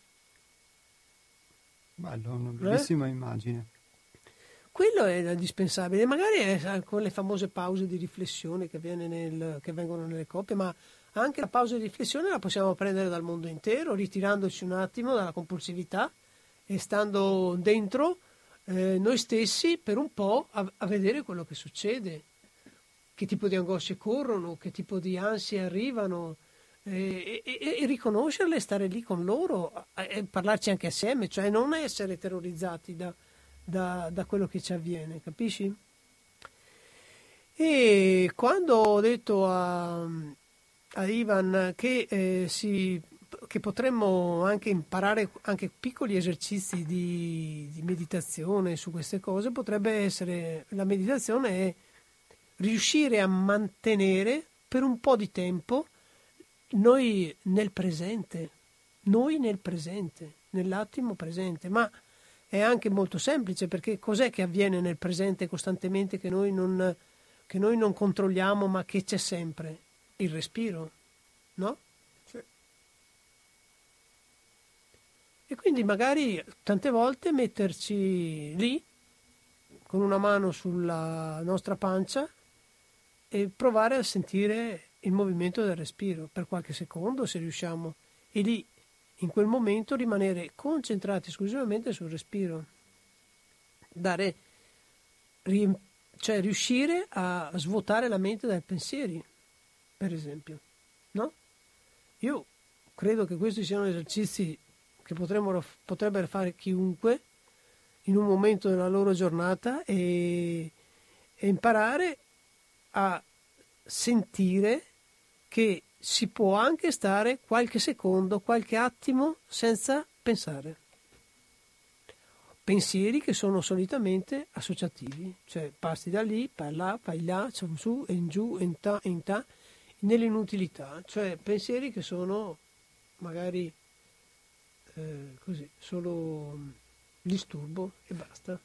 Bello, una bellissima eh? immagine. Quello è indispensabile, magari è con le famose pause di riflessione che, nel, che vengono nelle coppie, ma anche la pausa di riflessione la possiamo prendere dal mondo intero, ritirandoci un attimo dalla compulsività e stando dentro eh, noi stessi per un po' a, a vedere quello che succede che tipo di angosce corrono, che tipo di ansie arrivano eh, e, e, riconoscerle, stare lì con loro e parlarci anche assieme, cioè non essere terrorizzati da, da, da quello che ci avviene, capisci? E quando ho detto a, a Ivan che, eh, si, che, potremmo anche imparare anche piccoli esercizi di, di meditazione su queste cose, potrebbe essere la meditazione è riuscire a mantenere per un po' di tempo noi nel presente, noi nel presente, nell'attimo presente, ma è anche molto semplice perché cos'è che avviene nel presente costantemente che noi non, che noi non controlliamo ma che c'è sempre? Il respiro, no? Sì. E quindi magari tante volte metterci lì con una mano sulla nostra pancia e provare a sentire il movimento del respiro per qualche secondo se riusciamo e lì in quel momento rimanere concentrati esclusivamente sul respiro dare cioè riuscire a svuotare la mente dai pensieri per esempio no? io credo che questi siano esercizi che potrebbero fare chiunque in un momento della loro giornata e, e imparare a sentire che si può anche stare qualche secondo, qualche attimo senza pensare. Pensieri che sono solitamente associativi, cioè passi da lì, vai là, vai là, su, in giù, in ta, in ta, nell'inutilità, cioè pensieri che sono magari eh, così, solo disturbo e basta.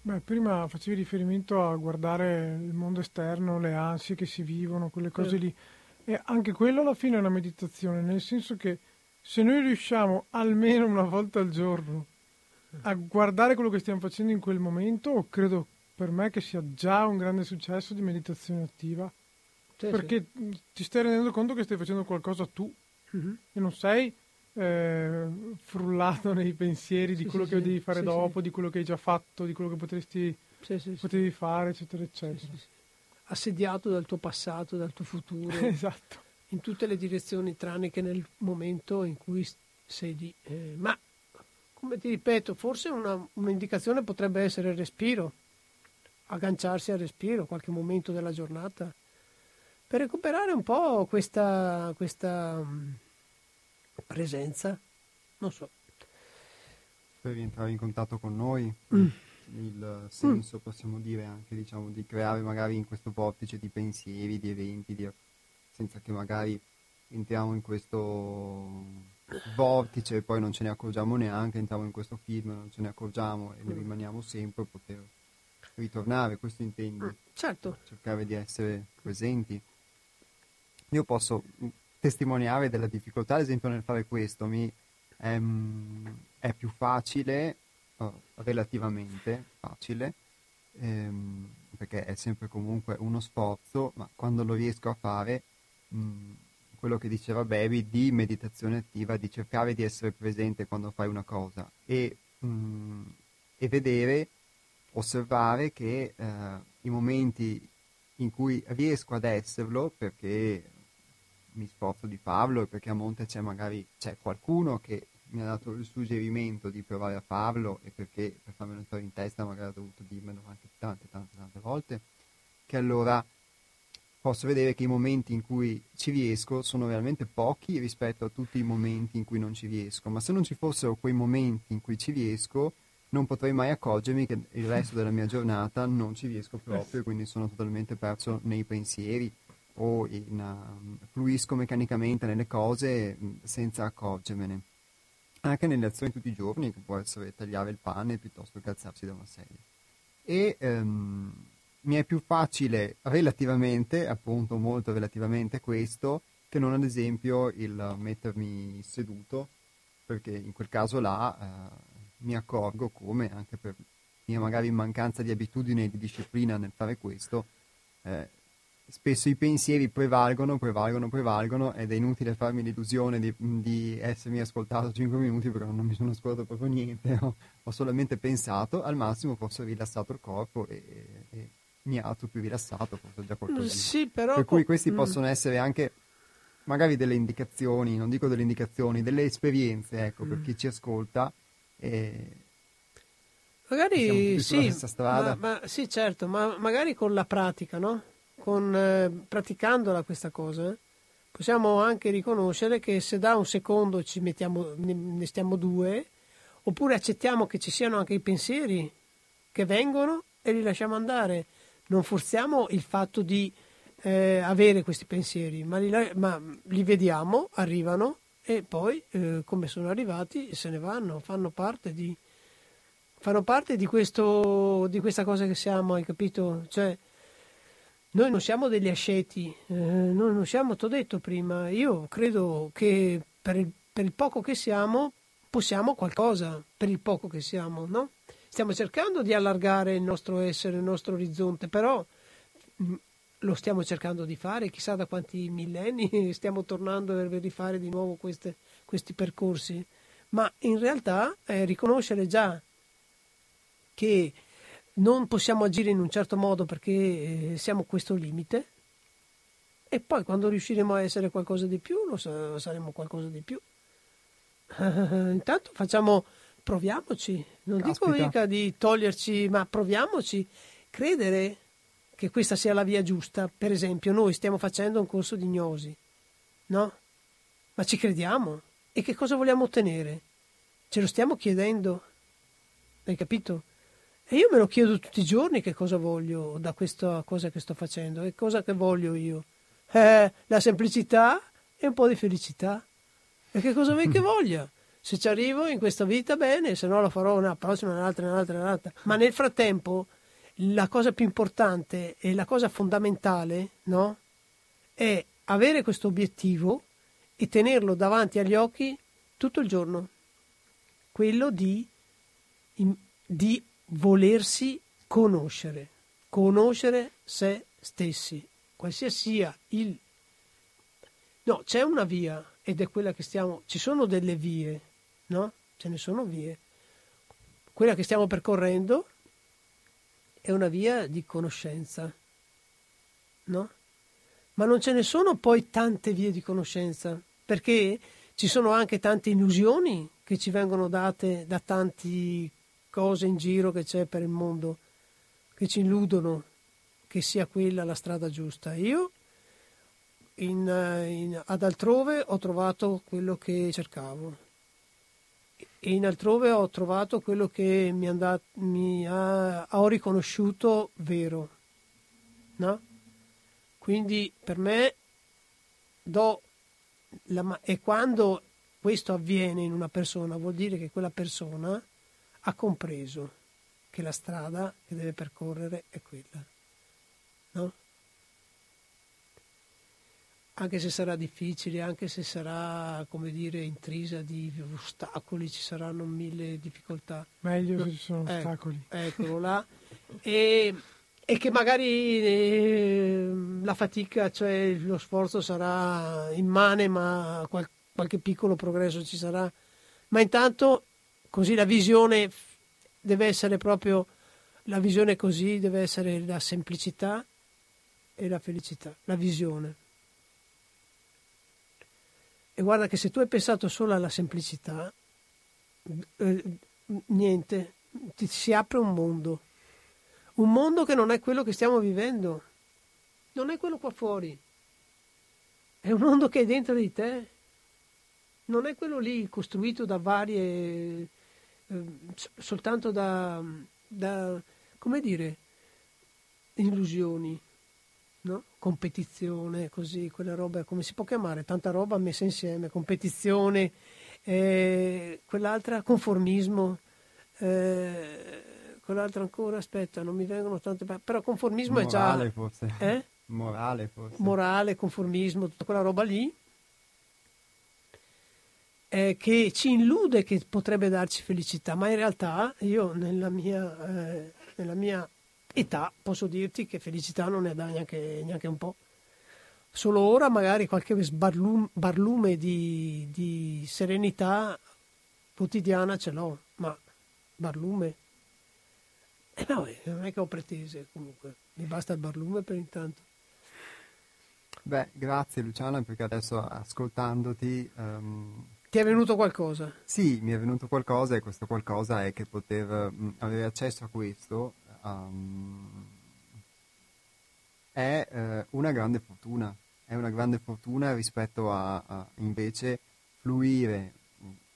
Beh, prima facevi riferimento a guardare il mondo esterno, le ansie che si vivono, quelle cose eh. lì. E anche quello alla fine è una meditazione, nel senso che se noi riusciamo almeno una volta al giorno a guardare quello che stiamo facendo in quel momento, credo per me che sia già un grande successo di meditazione attiva. Sì, perché sì. ti stai rendendo conto che stai facendo qualcosa tu uh-huh. e non sei eh, frullato nei pensieri di sì, quello che devi fare dopo, di quello che hai già fatto, di quello che potresti, potevi fare, eccetera, eccetera. Assediato dal tuo passato, dal tuo futuro. esatto. In tutte le direzioni, tranne che nel momento in cui sei lì. Eh, ma, come ti ripeto, forse una, un'indicazione potrebbe essere il respiro, agganciarsi al respiro qualche momento della giornata, per recuperare un po' questa... questa presenza, non so. Per rientrare in contatto con noi, mm. il senso mm. possiamo dire anche diciamo, di creare magari in questo vortice di pensieri, di eventi, di... senza che magari entriamo in questo vortice e poi non ce ne accorgiamo neanche, entriamo in questo film, non ce ne accorgiamo e ne mm. rimaniamo sempre poter ritornare, questo intendi? Mm, certo. Cercare di essere presenti. Io posso testimoniare della difficoltà, ad esempio, nel fare questo. Mi, è, è più facile, oh, relativamente facile, ehm, perché è sempre comunque uno sforzo, ma quando lo riesco a fare, mh, quello che diceva Baby di meditazione attiva, di cercare di essere presente quando fai una cosa e, mh, e vedere, osservare che eh, i momenti in cui riesco ad esserlo, perché mi sforzo di farlo perché a monte c'è magari c'è qualcuno che mi ha dato il suggerimento di provare a farlo e perché per farmelo entrare in testa magari ha dovuto dirmelo anche tante tante tante volte, che allora posso vedere che i momenti in cui ci riesco sono veramente pochi rispetto a tutti i momenti in cui non ci riesco, ma se non ci fossero quei momenti in cui ci riesco non potrei mai accorgermi che il resto della mia giornata non ci riesco proprio, quindi sono totalmente perso nei pensieri o in, uh, fluisco meccanicamente nelle cose mm, senza accorgermene. Anche nelle azioni tutti i giorni, che può essere tagliare il pane piuttosto che alzarsi da una sedia. E um, mi è più facile relativamente, appunto molto relativamente questo, che non ad esempio il mettermi seduto, perché in quel caso là uh, mi accorgo come anche per mia magari mancanza di abitudine e di disciplina nel fare questo, eh, spesso i pensieri prevalgono, prevalgono, prevalgono ed è inutile farmi l'illusione di, di essermi ascoltato 5 minuti perché non mi sono ascoltato proprio niente, ho, ho solamente pensato, al massimo forse ho rilassato il corpo e, e mi ha più rilassato, forse già qualcosa. Sì, però... Per cui questi mm. possono essere anche magari delle indicazioni, non dico delle indicazioni, delle esperienze, ecco, mm. per chi ci ascolta. E... Magari sì, ma, ma, sì, certo, ma magari con la pratica, no? Con, eh, praticandola questa cosa, possiamo anche riconoscere che se da un secondo ci mettiamo, ne, stiamo due, oppure accettiamo che ci siano anche i pensieri che vengono e li lasciamo andare. Non forziamo il fatto di eh, avere questi pensieri, ma li, ma li, vediamo, arrivano e poi, eh, come sono arrivati, se ne vanno, fanno parte di, fanno parte di, questo, di questa cosa che siamo, hai capito? Cioè, noi non siamo degli asceti, eh, noi non siamo, ti ho detto prima, io credo che per il, per il, poco che siamo possiamo qualcosa, per il poco che siamo, no? Stiamo cercando di allargare il nostro essere, il nostro orizzonte, però mm, lo stiamo cercando di fare, chissà da quanti millenni stiamo tornando a rifare di nuovo queste, questi percorsi, ma in realtà è riconoscere già che non possiamo agire in un certo modo perché eh, siamo questo limite e poi quando riusciremo a essere qualcosa di più lo saremo qualcosa di più. Intanto facciamo, proviamoci, non Caspita. dico mica di toglierci, ma proviamoci, credere che questa sia la via giusta. Per esempio, noi stiamo facendo un corso di gnosi, no? Ma ci crediamo? E che cosa vogliamo ottenere? Ce lo stiamo chiedendo? Hai capito? E io me lo chiedo tutti i giorni che cosa voglio da questa cosa che sto facendo e cosa che voglio io. Eh, la semplicità e un po' di felicità. E che cosa vuoi che voglia? Se ci arrivo in questa vita, bene, se no lo farò una prossima, un'altra, un'altra, un'altra. Ma nel frattempo, la cosa più importante e la cosa fondamentale, no? È avere questo obiettivo e tenerlo davanti agli occhi tutto il giorno. Quello di, di volersi conoscere, conoscere se stessi, qualsiasi sia il... No, c'è una via ed è quella che stiamo... Ci sono delle vie, no? Ce ne sono vie. Quella che stiamo percorrendo è una via di conoscenza, no? Ma non ce ne sono poi tante vie di conoscenza, perché ci sono anche tante illusioni che ci vengono date da tanti cose in giro che c'è per il mondo che ci illudono che sia quella la strada giusta. Io in, in, ad altrove ho trovato quello che cercavo e in altrove ho trovato quello che mi, andato, mi ha, ho riconosciuto vero. No? Quindi per me do la, e quando questo avviene in una persona vuol dire che quella persona ha compreso che la strada che deve percorrere è quella. No? Anche se sarà difficile, anche se sarà, come dire, intrisa di ostacoli, ci saranno mille difficoltà. Meglio se ci sono ecco, ostacoli. Eccolo là. E, e che magari eh, la fatica, cioè lo sforzo sarà immane, ma qual, qualche piccolo progresso ci sarà. Ma intanto Così la visione deve essere proprio, la visione così deve essere la semplicità e la felicità, la visione. E guarda che se tu hai pensato solo alla semplicità, eh, niente, ti si apre un mondo, un mondo che non è quello che stiamo vivendo, non è quello qua fuori, è un mondo che è dentro di te, non è quello lì costruito da varie, soltanto da, da, come dire, illusioni no? competizione, così, quella roba, come si può chiamare? Tanta roba messa insieme, competizione, eh, quell'altra conformismo, eh, quell'altra ancora, aspetta, non mi vengono tante, però conformismo Morale, è già... forse. Eh? Morale forse. Morale, conformismo, tutta quella roba lì. Eh, che ci illude che potrebbe darci felicità, ma in realtà io nella mia, eh, nella mia età posso dirti che felicità non ne dà neanche, neanche un po'. Solo ora magari qualche sbarlume, barlume di, di serenità quotidiana ce l'ho, ma barlume. Eh no, non è che ho pretese comunque, mi basta il barlume per intanto. Beh, grazie Luciana perché adesso ascoltandoti... Um, Ti è venuto qualcosa? Sì, mi è venuto qualcosa e questo qualcosa è che poter mh, avere accesso a questo um, è eh, una grande fortuna, è una grande fortuna rispetto a, a, invece fluire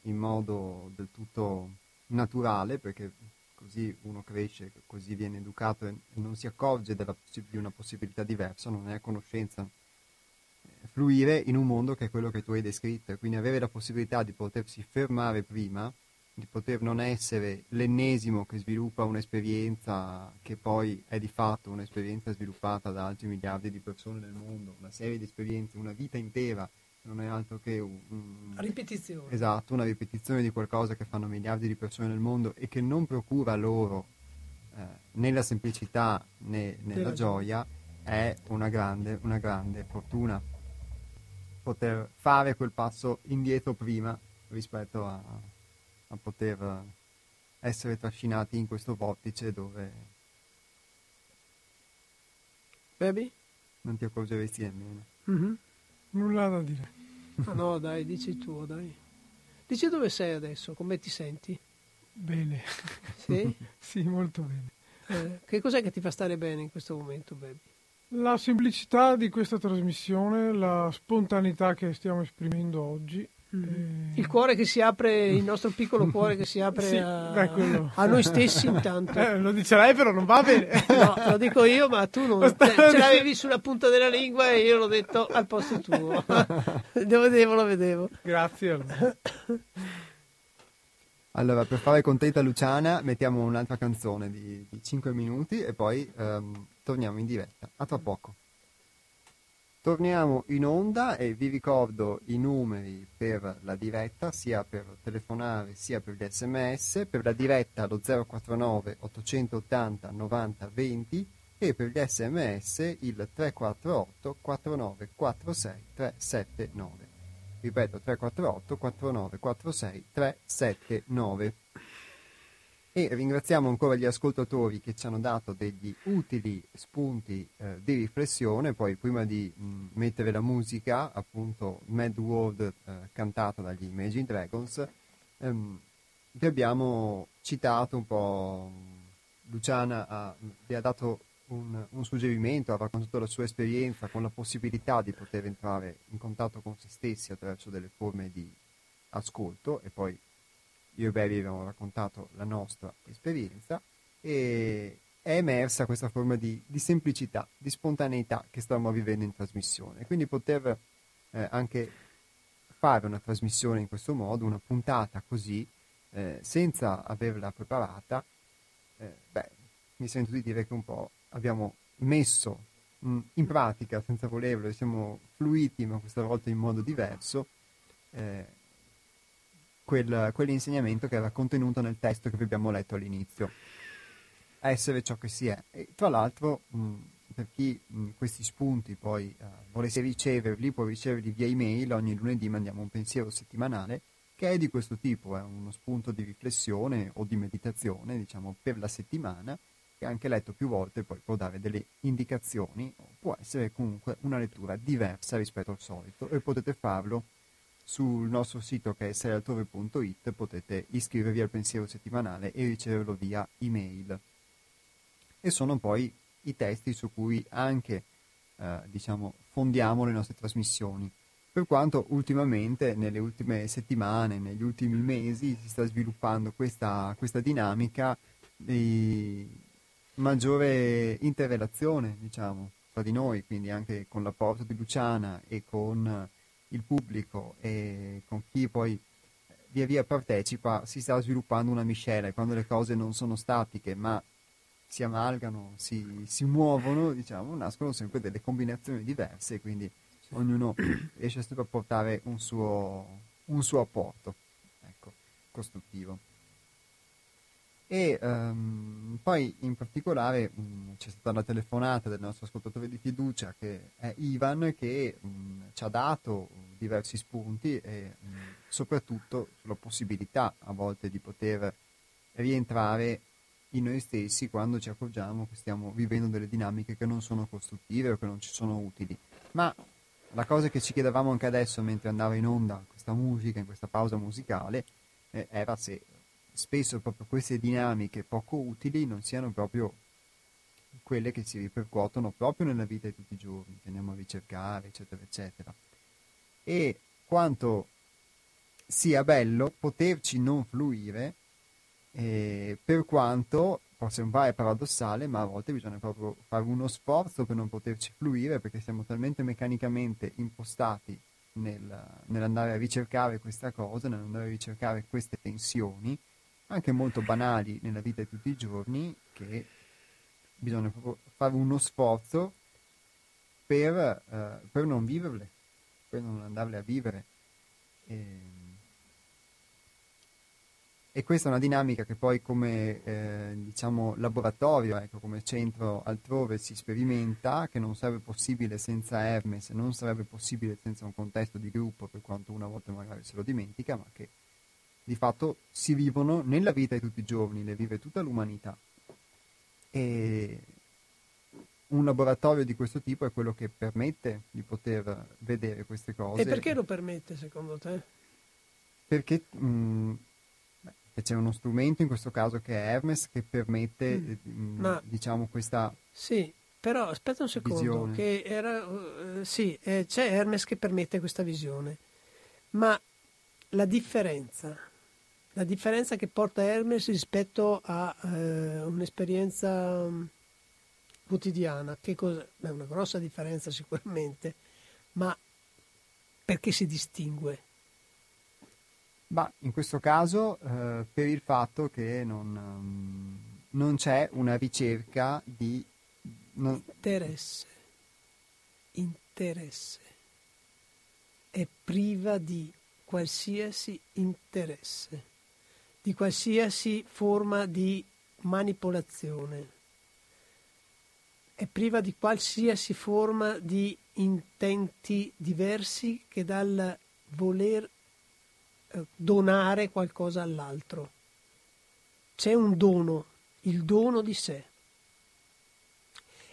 in modo del tutto naturale, perché così uno cresce, così viene educato e non si accorge della, di una possibilità diversa, non è a conoscenza. Fluire in un mondo che è quello che tu hai descritto, e quindi avere la possibilità di potersi fermare prima di poter non essere l'ennesimo che sviluppa un'esperienza che poi è di fatto un'esperienza sviluppata da altri miliardi di persone nel mondo, una serie di esperienze, una vita intera, non è altro che un, un, ripetizione. Esatto, una ripetizione di qualcosa che fanno miliardi di persone nel mondo e che non procura loro eh, né la semplicità né, né la gioia, è una grande, una grande fortuna poter fare quel passo indietro prima rispetto a, a poter essere trascinati in questo vortice dove Baby? non ti accorgeresti nemmeno. Mm-hmm. Nulla da dire. Ah no, dai, dici tuo, dai. Dici dove sei adesso, come ti senti? Bene. Sì? sì, molto bene. Eh, che cos'è che ti fa stare bene in questo momento, baby? La semplicità di questa trasmissione, la spontaneità che stiamo esprimendo oggi Mm. Il cuore che si apre, il nostro piccolo cuore che si apre sì, a, beh, a, noi stessi intanto. Eh, lo dice lei però non va bene. No, lo dico io, ma tu non cioè, ce l'avevi sulla punta della lingua e io l'ho detto al posto tuo. lo vedevo, lo vedevo. Grazie. Allora. Allora, per fare contenta Luciana, mettiamo un'altra canzone di, di 5 minuti e poi um, torniamo in diretta. A tra poco. Torniamo in onda e vi ricordo i numeri per la diretta, sia per telefonare sia per gli sms, per la diretta lo 049 880 90 20 e per gli sms il 348 49 46 379. Ripeto 348 49 46 379 e ringraziamo ancora gli ascoltatori che ci hanno dato degli utili spunti eh, di riflessione. Poi, prima di mh, mettere la musica, appunto, Mad World eh, cantata dagli Imagine Dragons, ehm, vi abbiamo citato un po'. Luciana ha, vi ha dato un, un, suggerimento, ha raccontato la sua esperienza con la possibilità di poter entrare in contatto con se stessi attraverso delle forme di ascolto e poi io e Barry abbiamo raccontato la nostra esperienza e è emersa questa forma di, di semplicità, di spontaneità che stiamo vivendo in trasmissione. Quindi poter eh, anche fare una trasmissione in questo modo, una puntata così, eh, senza averla preparata, eh, beh, mi sento di dire che un po' abbiamo messo mh, in pratica, senza volerlo, siamo fluiti, ma questa volta in modo diverso, eh, quel, quell'insegnamento che era contenuto nel testo che vi abbiamo letto all'inizio. Essere ciò che si è. E tra l'altro, mh, per chi mh, questi spunti poi uh, volesse riceverli, può riceverli via email. Ogni lunedì mandiamo un pensiero settimanale che è di questo tipo, è uno spunto di riflessione o di meditazione, diciamo, per la settimana, che anche letto più volte poi può dare delle indicazioni, può essere comunque una lettura diversa rispetto al solito e potete farlo sul nostro sito che è serialtrove.it potete iscrivervi al pensiero settimanale e riceverlo via email. E sono poi i testi su cui anche eh, diciamo, fondiamo le nostre trasmissioni. Per quanto ultimamente, nelle ultime settimane, negli ultimi mesi, si sta sviluppando questa, questa dinamica di maggiore interrelazione, diciamo, tra di noi, quindi anche con l'apporto di Luciana e con il pubblico e con chi poi via via partecipa, si sta sviluppando una miscela e quando le cose non sono statiche ma si amalgano, si, si muovono, diciamo, nascono sempre delle combinazioni diverse, quindi ognuno riesce sempre a portare un suo, un suo apporto ecco, costruttivo. E um, poi in particolare um, c'è stata la telefonata del nostro ascoltatore di fiducia che è Ivan che um, ci ha dato diversi spunti e soprattutto sulla possibilità a volte di poter rientrare in noi stessi quando ci accorgiamo che stiamo vivendo delle dinamiche che non sono costruttive o che non ci sono utili. Ma la cosa che ci chiedevamo anche adesso mentre andava in onda questa musica, in questa pausa musicale, eh, era se spesso proprio queste dinamiche poco utili non siano proprio quelle che si ripercuotono proprio nella vita di tutti i giorni, che andiamo a ricercare, eccetera, eccetera. E quanto sia bello poterci non fluire, eh, per quanto può sembrare paradossale, ma a volte bisogna proprio fare uno sforzo per non poterci fluire perché siamo talmente meccanicamente impostati nel, nell'andare a ricercare questa cosa, nell'andare a ricercare queste tensioni, anche molto banali nella vita di tutti i giorni, che bisogna proprio fare uno sforzo per, uh, per non viverle, per non andarle a vivere. E, e questa è una dinamica che poi come eh, diciamo, laboratorio, ecco, come centro altrove si sperimenta, che non sarebbe possibile senza Hermes, non sarebbe possibile senza un contesto di gruppo, per quanto una volta magari se lo dimentica, ma che di fatto si vivono nella vita di tutti i giorni, le vive tutta l'umanità. E un laboratorio di questo tipo è quello che permette di poter vedere queste cose. E perché lo permette secondo te? Perché... Mh, e c'è uno strumento in questo caso che è Hermes che permette mm. mh, mm, Ma, diciamo questa sì però aspetta un secondo era uh, sì eh, c'è Hermes che permette questa visione ma la differenza la differenza che porta Hermes rispetto a uh, un'esperienza um, quotidiana che cosa è una grossa differenza sicuramente ma perché si distingue ma in questo caso eh, per il fatto che non, um, non c'è una ricerca di... Non... Interesse. Interesse. È priva di qualsiasi interesse, di qualsiasi forma di manipolazione. È priva di qualsiasi forma di intenti diversi che dal voler eh, donare qualcosa all'altro. C'è un dono, il dono di sé.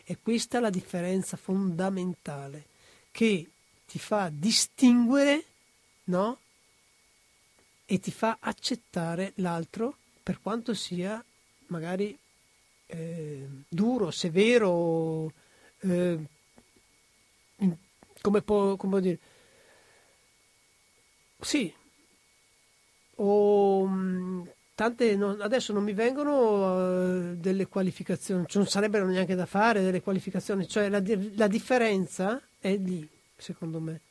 E questa è la differenza fondamentale che ti fa distinguere, no? E ti fa accettare l'altro per quanto sia magari eh, duro, severo, eh, come può, come dire, sì, o mm, tante non, adesso non mi vengono uh, delle qualificazioni, non sarebbero neanche da fare delle qualificazioni, cioè la, la differenza è lì, secondo me.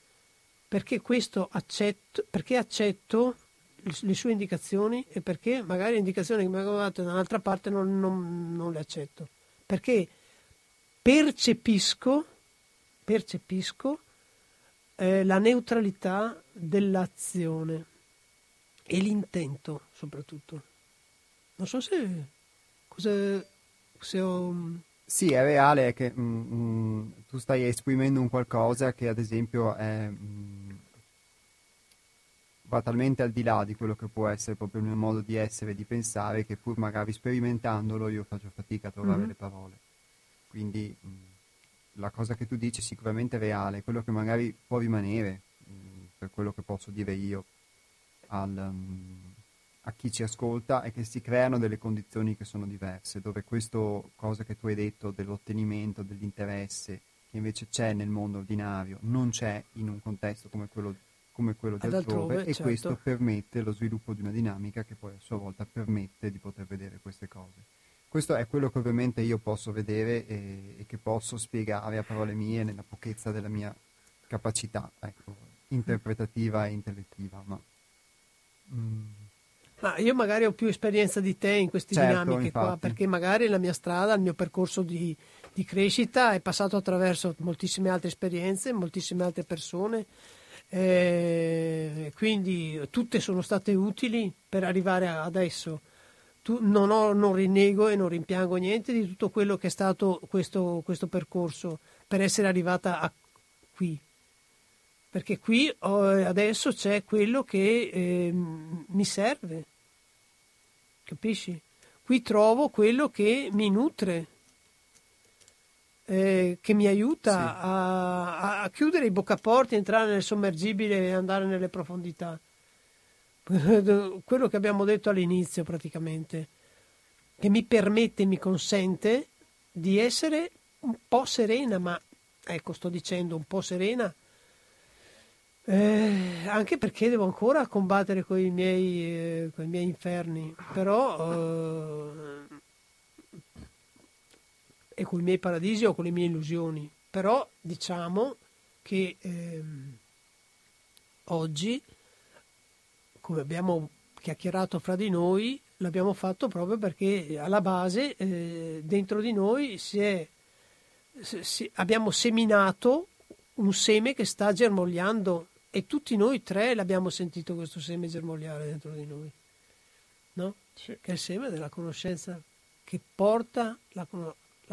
Perché questo accetto, perché accetto le sue indicazioni e perché magari le indicazioni che mi hanno dato da un'altra parte non, non, non le accetto. Perché percepisco, percepisco eh, la neutralità dell'azione e l'intento soprattutto. Non so se, cosa, se ho... Sì, è reale che mm, mm, tu stai esprimendo un qualcosa che ad esempio è, mm, va talmente al di là di quello che può essere proprio il mio modo di essere e di pensare che pur magari sperimentandolo io faccio fatica a trovare mm-hmm. le parole. Quindi mm, la cosa che tu dici è sicuramente reale, quello che magari può rimanere per quello che posso dire io al, um, a chi ci ascolta, è che si creano delle condizioni che sono diverse, dove questa cosa che tu hai detto dell'ottenimento, dell'interesse, che invece c'è nel mondo ordinario, non c'è in un contesto come quello, come quello di altrove, altrove, e certo. questo permette lo sviluppo di una dinamica che poi a sua volta permette di poter vedere queste cose. Questo è quello che ovviamente io posso vedere e, e che posso spiegare a parole mie nella pochezza della mia capacità ecco, interpretativa e intellettiva. Ma, mm. ma, io magari ho più esperienza di te in queste certo, dinamiche infatti. qua, perché magari la mia strada, il mio percorso di, di crescita è passato attraverso moltissime altre esperienze, moltissime altre persone. Eh, quindi tutte sono state utili per arrivare adesso tu, non, ho, non, rinnego e non rimpiango niente di tutto quello che è stato questo, questo percorso per essere arrivata a qui. Perché qui ho, adesso c'è quello che eh, mi serve, capisci? Qui trovo quello che mi nutre, eh, che mi aiuta sì. a, a, chiudere i boccaporti, entrare nel sommergibile e andare nelle profondità quello che abbiamo detto all'inizio praticamente, che mi permette, mi consente di essere un po' serena, ma ecco, sto dicendo un po' serena, eh, anche perché devo ancora combattere con i miei, eh, miei inferni, però eh, e con i miei paradisi o con le mie illusioni, però diciamo che ehm, oggi come abbiamo chiacchierato fra di noi, l'abbiamo fatto proprio perché alla base eh, dentro di noi si è, si, abbiamo seminato un seme che sta germogliando e tutti noi tre l'abbiamo sentito questo seme germogliare dentro di noi, no? Sì. Che è il seme della conoscenza che porta la,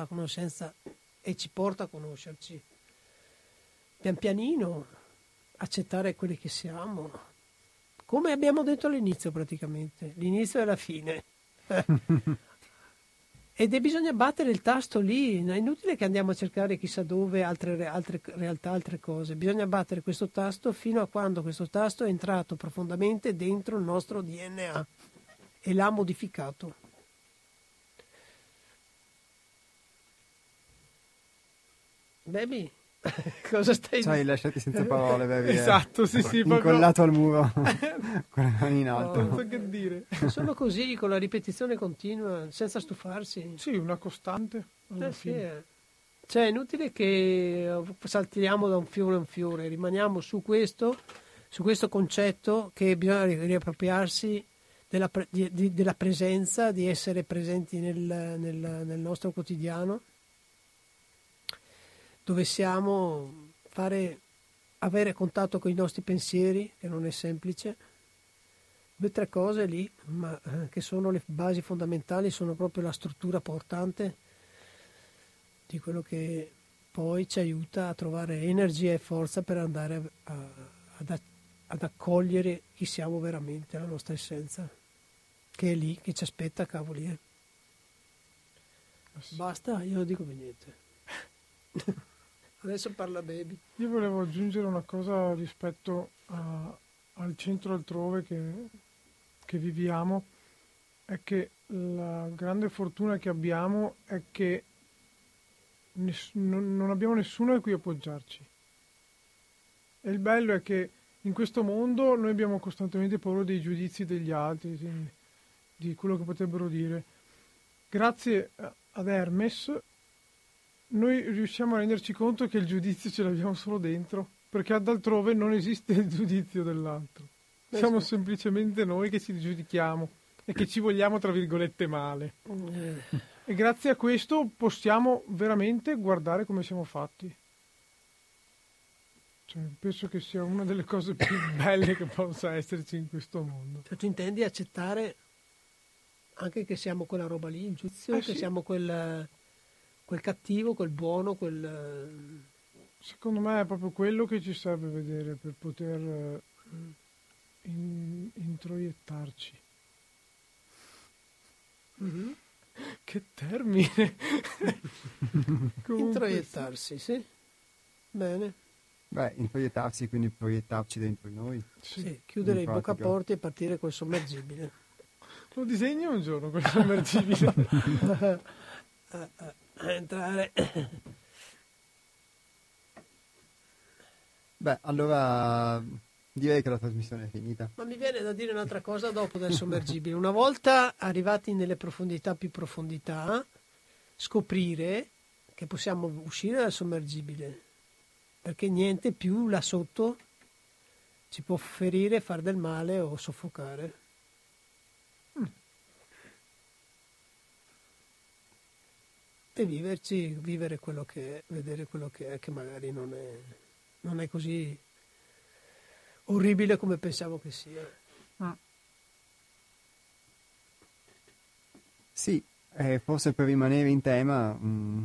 la conoscenza e ci porta a conoscerci. Pian pianino accettare quelli che siamo, come abbiamo detto all'inizio praticamente, l'inizio e la fine. Ed è bisogna battere il tasto lì, è inutile che andiamo a cercare chissà dove altre, altre realtà, altre cose, bisogna battere questo tasto fino a quando questo tasto è entrato profondamente dentro il nostro DNA e l'ha modificato. Baby, Cosa stai dicendo? Ci hai lasciati senza parole, bevi. Eh. esatto, sì, sì. Incollato al muro, con le mani in alto. No, non so che dire. Solo così, con la ripetizione continua, senza stufarsi. Sì, una costante. Eh, sì, eh. Cioè, è inutile che saltiamo da un fiore a un fiore, rimaniamo su questo, su questo concetto che bisogna riappropriarsi della, di, di, della presenza, di essere presenti nel, nel, nel nostro quotidiano dove siamo, fare, avere contatto con i nostri pensieri, che non è semplice. Due tre cose lì, ma eh, che sono le basi fondamentali, sono proprio la struttura portante di quello che poi ci aiuta a trovare energia e forza per andare a, a, ad, ad accogliere chi siamo veramente, la nostra essenza, che è lì, che ci aspetta, cavoli. Eh. Basta, io non dico più niente. Adesso parla Baby. Io volevo aggiungere una cosa rispetto a, al centro altrove che, che viviamo, è che la grande fortuna che abbiamo è che ness- non abbiamo nessuno a cui appoggiarci. E il bello è che in questo mondo noi abbiamo costantemente paura dei giudizi degli altri, di, di quello che potrebbero dire. Grazie ad Hermes noi riusciamo a renderci conto che il giudizio ce l'abbiamo solo dentro, perché ad altrove non esiste il giudizio dell'altro. Siamo semplicemente noi che ci giudichiamo e che ci vogliamo, tra virgolette, male. E grazie a questo possiamo veramente guardare come siamo fatti. Cioè, penso che sia una delle cose più belle che possa esserci in questo mondo. Cioè, tu intendi accettare anche che siamo quella roba lì, il giudizio, eh, che sì. siamo quel quel cattivo, quel buono, quel... Secondo me è proprio quello che ci serve vedere per poter eh, in, introiettarci. Mm-hmm. Che termine! introiettarsi, sì. Bene. Beh, introiettarsi, quindi proiettarci dentro di noi. Sì, sì chiudere in i boccaporti e partire col sommergibile. Lo disegno un giorno quel sommergibile. entrare. Beh, allora direi che la trasmissione è finita. Ma mi viene da dire un'altra cosa dopo del sommergibile. Una volta arrivati nelle profondità più profondità, scoprire che possiamo uscire dal sommergibile, perché niente più là sotto ci può ferire, far del male o soffocare. E viverci, vivere quello che è, vedere quello che è, che magari non è, non è così orribile come pensavo che sia. Ah. Sì, eh, forse per rimanere in tema mh, mm,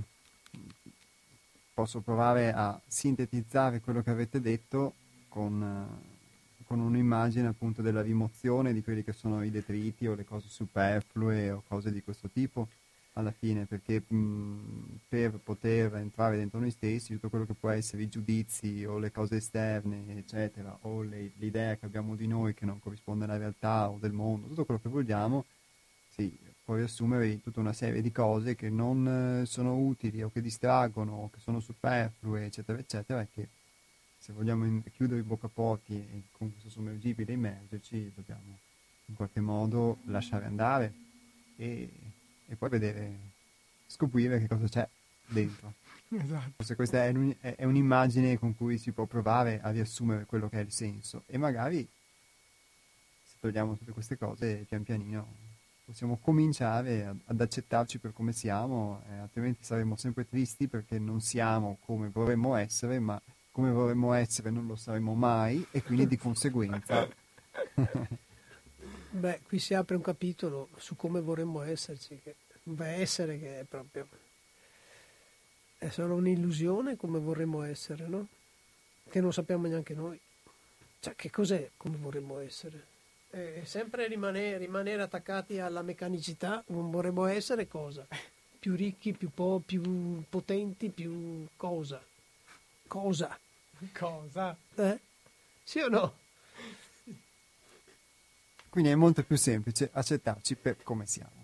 posso provare a sintetizzare quello che avete detto con, uh, con un'immagine appunto della rimozione di quelli che sono i detriti o le cose superflue o cose di questo tipo alla fine, perché mh, per poter entrare dentro noi stessi, tutto quello che può essere i giudizi o le cose esterne, eccetera, o le, l'idea che abbiamo di noi che non corrisponde alla realtà o del mondo, tutto quello che vogliamo, sì, può riassumere in tutta una serie di cose che non eh, sono utili o che distraggono o che sono superflue, eccetera, eccetera, e che se vogliamo in- chiudere i boccaporti e con questo sommergibile immergerci, dobbiamo in qualche modo lasciare andare. E e poi vedere, scoprire che cosa c'è dentro. Esatto. Forse questa è, un, è, un'immagine con cui si può provare a riassumere quello che è il senso e magari se togliamo tutte queste cose pian pianino possiamo cominciare ad, ad accettarci per come siamo, eh, altrimenti saremo sempre tristi perché non siamo come vorremmo essere, ma come vorremmo essere non lo saremo mai e quindi di conseguenza Beh, qui si apre un capitolo su come vorremmo esserci, che beh, essere che è proprio è solo un'illusione come vorremmo essere, no? Che non sappiamo neanche noi. Cioè, che cos'è come vorremmo essere? È sempre rimanere, rimanere attaccati alla meccanicità, non vorremmo essere cosa? Più ricchi, più, po- più potenti, più cosa? Cosa? Cosa? Eh? Sì o no? Quindi è molto più semplice accettarci per come siamo.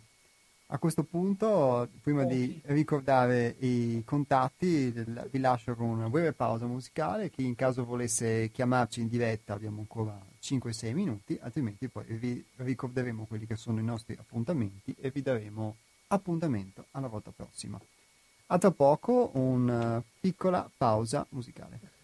A questo punto, prima di ricordare i contatti, vi lascio con una breve pausa musicale. Chi in caso volesse chiamarci in diretta abbiamo ancora 5-6 minuti, altrimenti poi vi ricorderemo quelli che sono i nostri appuntamenti e vi daremo appuntamento alla volta prossima. A tra poco una piccola pausa musicale.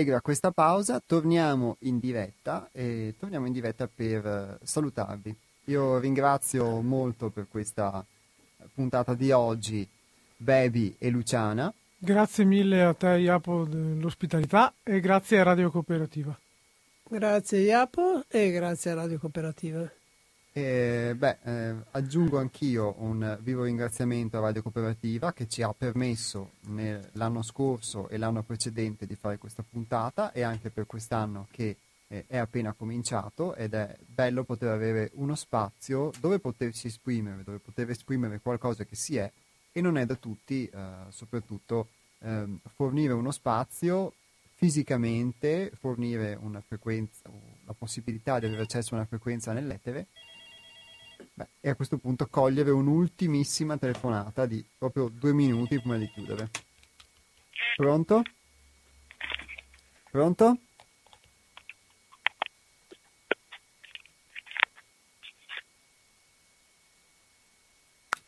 A questa pausa torniamo in diretta e torniamo in diretta per eh, salutarvi. Io ringrazio molto per questa puntata di oggi Baby e Luciana. Grazie mille a te Iapo dell'ospitalità e grazie a Radio Cooperativa. Grazie Iapo e grazie a Radio Cooperativa. E, beh, eh, aggiungo anch'io un vivo ringraziamento a Radio Cooperativa che ci ha permesso l'anno scorso e l'anno precedente di fare questa puntata e anche per quest'anno che eh, è appena cominciato ed è bello poter avere uno spazio dove potersi esprimere, dove poter esprimere qualcosa che si è e non è da tutti, eh, soprattutto ehm, fornire uno spazio fisicamente, fornire una frequenza, la possibilità di avere accesso a una frequenza nell'etere Beh, e a questo punto cogliere un'ultimissima telefonata di proprio due minuti prima di chiudere. Pronto? Pronto?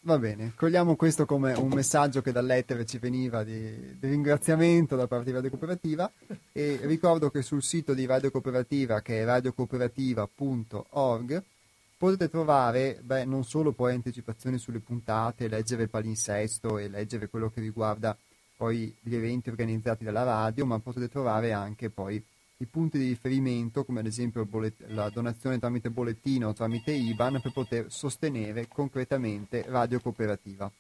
Va bene, cogliamo questo come un messaggio che dall'etere ci veniva di, di, ringraziamento da parte di Radio Cooperativa e ricordo che sul sito di Radio Cooperativa che è radiocooperativa.org potete trovare beh, non solo poi anticipazioni sulle puntate, leggere il palinsesto e leggere quello che riguarda poi gli eventi organizzati dalla radio, ma potete trovare anche poi i punti di riferimento, come ad esempio bollet- la donazione tramite bollettino o tramite IBAN, per poter sostenere concretamente Radio Cooperativa.